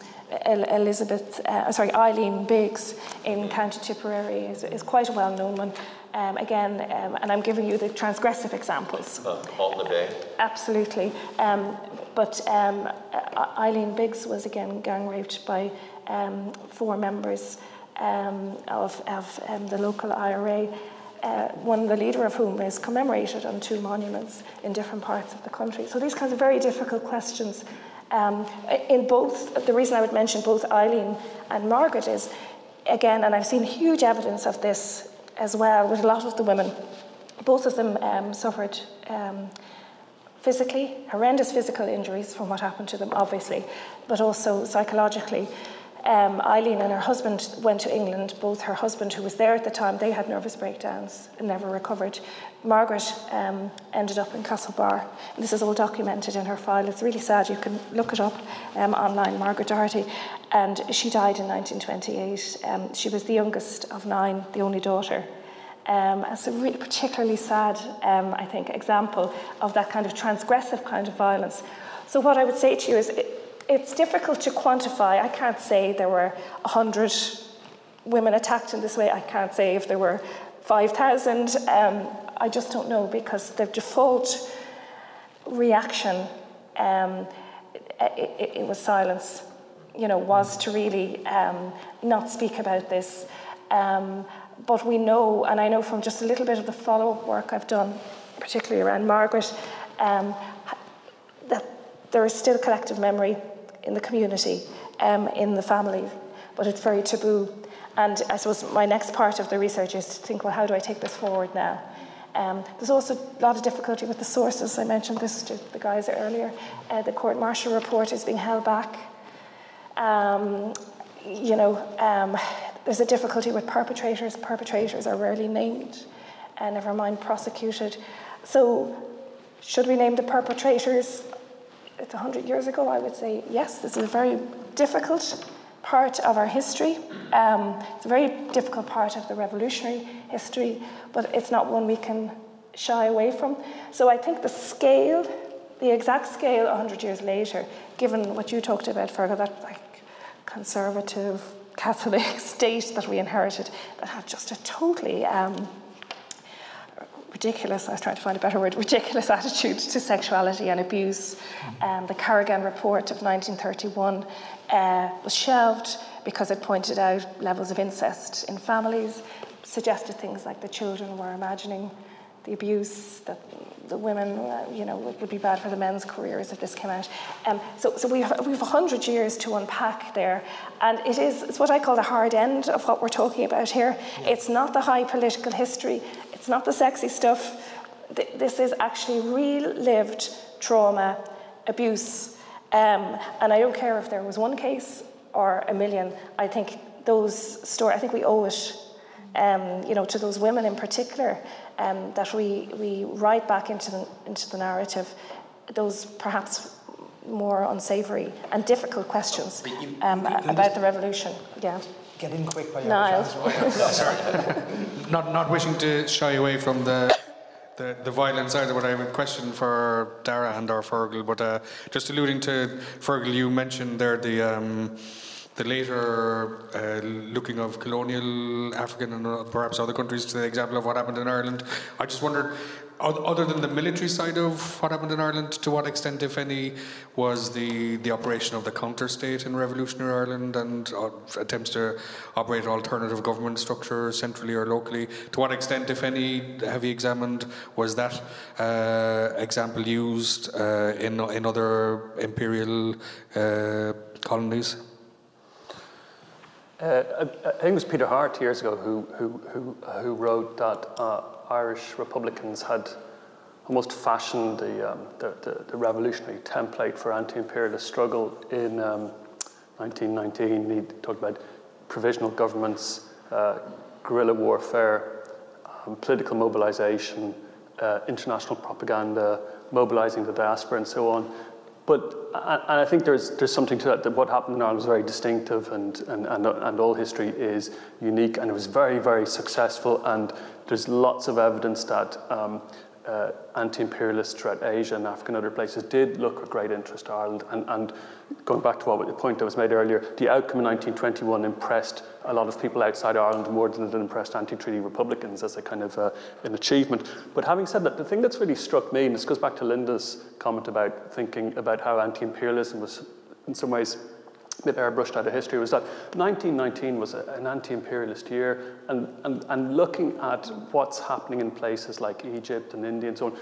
Elizabeth, uh, sorry, Eileen Biggs in County Tipperary is, is quite a well-known one. Um, again, um, and I'm giving you the transgressive examples. Uh, Halton Bay. Absolutely. Um, but um, Eileen Biggs was again gang raped by um, four members um, of, of um, the local IRA uh, one the leader of whom is commemorated on two monuments in different parts of the country. So these kinds of very difficult questions. Um, in both, the reason I would mention both Eileen and Margaret is, again, and I've seen huge evidence of this as well with a lot of the women. Both of them um, suffered um, physically, horrendous physical injuries from what happened to them, obviously, but also psychologically um, Eileen and her husband went to England. Both her husband, who was there at the time, they had nervous breakdowns and never recovered. Margaret um, ended up in Castlebar. And this is all documented in her file. It's really sad. You can look it up um, online, Margaret Doherty. And she died in 1928. Um, she was the youngest of nine, the only daughter. Um, it's a really particularly sad, um, I think, example of that kind of transgressive kind of violence. So, what I would say to you is, it, it's difficult to quantify. I can't say there were 100 women attacked in this way. I can't say if there were 5,000. Um, I just don't know because the default reaction, um, it, it, it, was silence, you know, was to really um, not speak about this. Um, but we know, and I know from just a little bit of the follow up work I've done, particularly around Margaret, um, that there is still collective memory in the community, um, in the family, but it's very taboo. And I suppose my next part of the research is to think, well, how do I take this forward now? Um, there's also a lot of difficulty with the sources. I mentioned this to the guys earlier. Uh, the court martial report is being held back. Um, you know, um, there's a difficulty with perpetrators. Perpetrators are rarely named, and never mind prosecuted. So, should we name the perpetrators? It's 100 years ago, I would say, yes, this is a very difficult part of our history. Um, it's a very difficult part of the revolutionary history, but it's not one we can shy away from. So I think the scale, the exact scale 100 years later, given what you talked about, Fearghal, that like conservative Catholic state that we inherited, that had just a totally um, ridiculous, I was trying to find a better word, ridiculous attitude to sexuality and abuse. Um, the Carrigan report of 1931 uh, was shelved because it pointed out levels of incest in families, suggested things like the children were imagining the abuse, that the women, uh, you know, it would be bad for the men's careers if this came out. Um, so, so we have we have hundred years to unpack there, and it is it's what I call the hard end of what we're talking about here. Yeah. It's not the high political history. It's not the sexy stuff. This is actually real lived trauma, abuse. Um, and I don't care if there was one case or a million. I think those stories, I think we owe it um, you know, to those women in particular, um, that we, we write back into the, into the narrative those perhaps more unsavoury and difficult questions um, about the revolution. Yeah get in quick while Niall. no, sorry. not, not wishing to shy away from the, the, the violence either, but I have a question for Darragh and or Fearghal. But uh, just alluding to Fearghal, you mentioned there the um, the later uh, looking of colonial African and uh, perhaps other countries to the example of what happened in Ireland. I just wondered other than the military side of what happened in Ireland, to what extent, if any, was the, the operation of the counter state in revolutionary Ireland and uh, attempts to operate alternative government structures centrally or locally? To what extent, if any, have you examined, was that uh, example used uh, in, in other imperial uh, colonies? Uh, I, I think it was Peter Hart years ago who, who, who, who wrote that uh, Irish Republicans had almost fashioned the, um, the, the, the, revolutionary template for anti-imperialist struggle in um, 1919. He talked about provisional governments, uh, guerrilla warfare, um, political mobilization, uh, international propaganda, mobilizing the diaspora, and so on. But and I think there's there's something to that. That what happened in Ireland was very distinctive, and and and, and all history is unique, and it was very very successful. And there's lots of evidence that um, uh, anti-imperialists throughout Asia and Africa and other places did look with great interest to Ireland. And, and going back to what the point that was made earlier, the outcome in 1921 impressed a lot of people outside Ireland more than it impressed anti-treaty Republicans as a kind of uh, an achievement. But having said that, the thing that's really struck me, and this goes back to Linda's comment about thinking about how anti-imperialism was in some ways bit airbrushed out of history was that 1919 was a, an anti-imperialist year and, and, and looking at what's happening in places like Egypt and India and so on,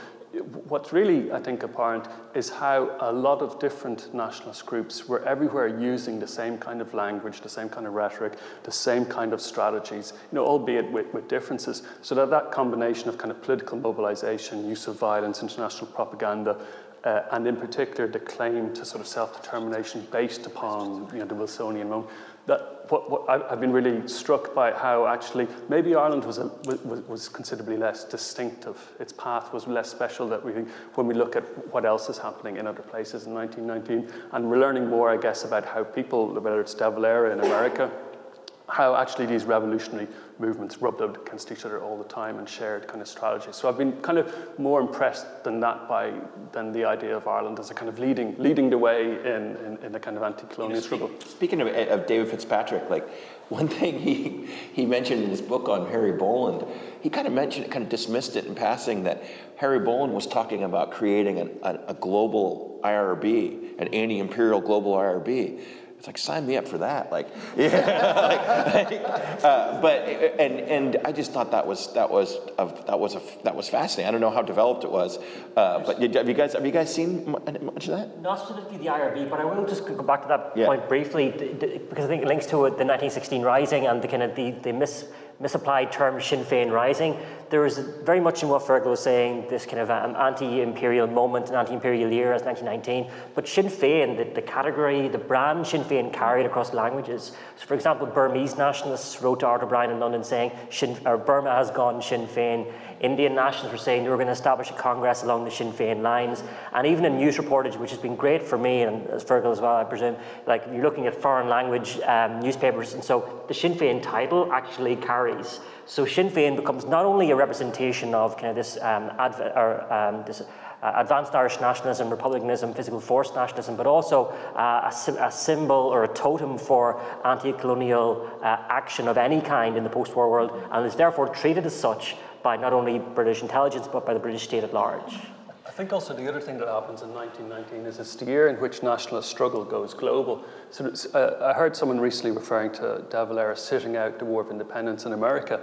what's really, I think, apparent is how a lot of different nationalist groups were everywhere using the same kind of language, the same kind of rhetoric, the same kind of strategies, you know, albeit with, with differences. So that that combination of kind of political mobilization, use of violence, international propaganda, uh, and in particular the claim to sort of self-determination based upon you know, the Wilsonian moment. That, what, what I've been really struck by how actually maybe Ireland was, a, was, was considerably less distinctive. Its path was less special that we, when we look at what else is happening in other places in 1919. And we're learning more, I guess, about how people, whether it's De Valera in America, how actually these revolutionary movements rubbed up against each other all the time and shared kind of strategies. So I've been kind of more impressed than that by than the idea of Ireland as a kind of leading leading the way in, in, in the kind of anti-colonial struggle. Speaking of, eh, of David Fitzpatrick, like one thing he he mentioned in his book on Harry Boland, he kind of mentioned it, kind of dismissed it in passing that Harry Boland was talking about creating an, a, a global IRB, an anti-imperial global IRB it's like sign me up for that. Like, yeah. like, like, uh, but and and I just thought that was that was a, that was a, that was fascinating. I don't know how developed it was, uh, but have you guys have you guys seen much of that? Not specifically the IRB, but I will just go back to that yeah. point briefly because I think it links to the 1916 Rising and the kind of the the mis misapplied term Sinn Féin rising. There was very much in what Fearghal was saying, this kind of um, anti-imperial moment, an anti-imperial year as 1919. But Sinn Féin, the, the, category, the brand Sinn Féin carried across languages. So for example, Burmese nationalists wrote to Art O'Brien in London saying, Burma has gone Sinn Féin. Indian nationals were saying they were going to establish a congress along the Sinn Féin lines. And even in news reportage, which has been great for me and as Fearghal as well, I presume, like you're looking at foreign language um, newspapers. And so the Sinn Féin title actually carries. So Sinn Féin becomes not only a representation of kind of this, um, adv- or, um, this uh, advanced Irish nationalism, republicanism, physical force nationalism, but also uh, a, a, symbol or a totem for anti-colonial uh, action of any kind in the post-war world, and is therefore treated as such by not only British intelligence but by the British state at large. I think also the other thing that happens in 1919 is it's the year in which nationalist struggle goes global. So uh, I heard someone recently referring to De Valera sitting out the War of Independence in America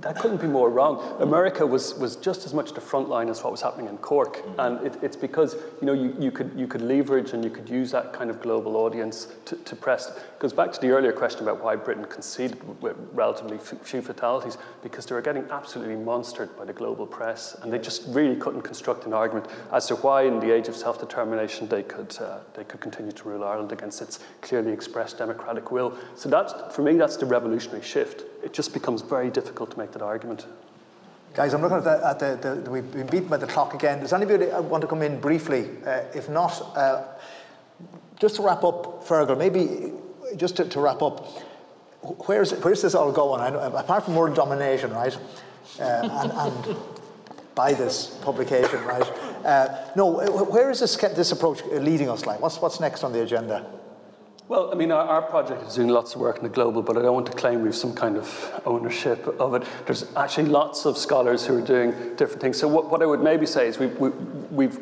that couldn't be more wrong. America was, was just as much the front line as what was happening in Cork. Mm-hmm. And it, it's because you, know, you, you, could, you could leverage and you could use that kind of global audience to, to press. It goes back to the earlier question about why Britain conceded with relatively few fatalities, because they were getting absolutely monstered by the global press. And they just really couldn't construct an argument as to why, in the age of self determination, they could, uh, they could continue to rule Ireland against its clearly expressed democratic will. So, that's, for me, that's the revolutionary shift it just becomes very difficult to make that argument. Guys, I'm looking at the, at the, the we've been beaten by the clock again. Does anybody want to come in briefly? Uh, if not, uh, just to wrap up, Fearghal, maybe just to, to wrap up, where's, where's this all going? I know, apart from world domination, right? Uh, and, and by this publication, right? Uh, no, where is this, this approach leading us like? What's, what's next on the agenda? Well, I mean, our, our, project is doing lots of work in the global, but I don't want to claim we've some kind of ownership of it. There's actually lots of scholars who are doing different things. So what, what I would maybe say is we, we, we've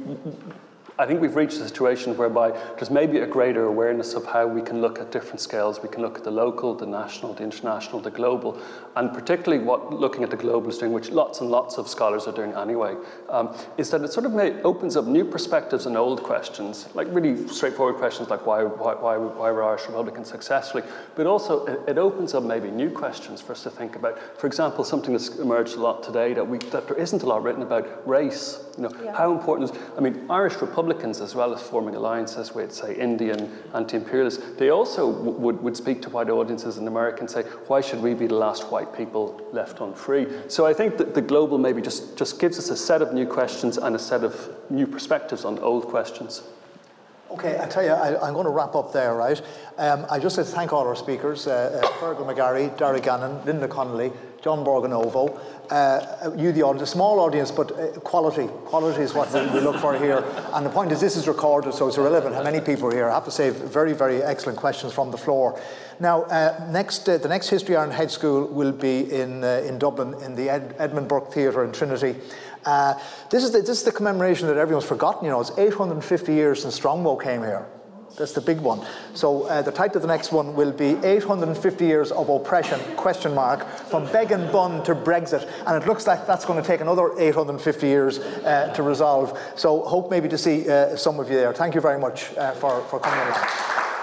I think we've reached a situation whereby there's maybe a greater awareness of how we can look at different scales. We can look at the local, the national, the international, the global, and particularly what looking at the global is doing, which lots and lots of scholars are doing anyway, um, is that it sort of may, opens up new perspectives and old questions, like really straightforward questions like why, why, why, why were Irish Republicans successfully, but also it, it, opens up maybe new questions for us to think about. For example, something that's emerged a lot today that, we, that there isn't a lot written about race. You know, yeah. how important is, I mean, Irish Republicans, as well as forming alliances with, say, Indian anti-imperialists, they also would, would speak to white audiences in America and say, why should we be the last white people left unfree? So I think that the global maybe just, just gives us a set of new questions and a set of new perspectives on old questions. Okay, I tell you, I, am going to wrap up there, right? Um, I just said thank all our speakers, uh, uh, Fearghal McGarry, Darragh Gannon, Linda Connolly, John Borgonovo, uh, you the audience, a small audience, but uh, quality. Quality is what we, we, look for here. And the point is this is recorded, so it's irrelevant how many people are here. I have to say, very, very excellent questions from the floor. Now, uh, next, uh, the next History Ireland Hedge School will be in, in Dublin, in the Ed- Edmund Burke Theatre in Trinity. Uh, this, is the, this is the commemoration that everyone's forgotten. You know, it's 850 years since Strongbow came here. That's the big one. So uh, the title of the next one will be 850 years of oppression, question mark, from Baginbun to Brexit. And it looks like that's going to take another 850 years uh, to resolve. So hope maybe to see uh, some of you there. Thank you very much uh, for, for coming.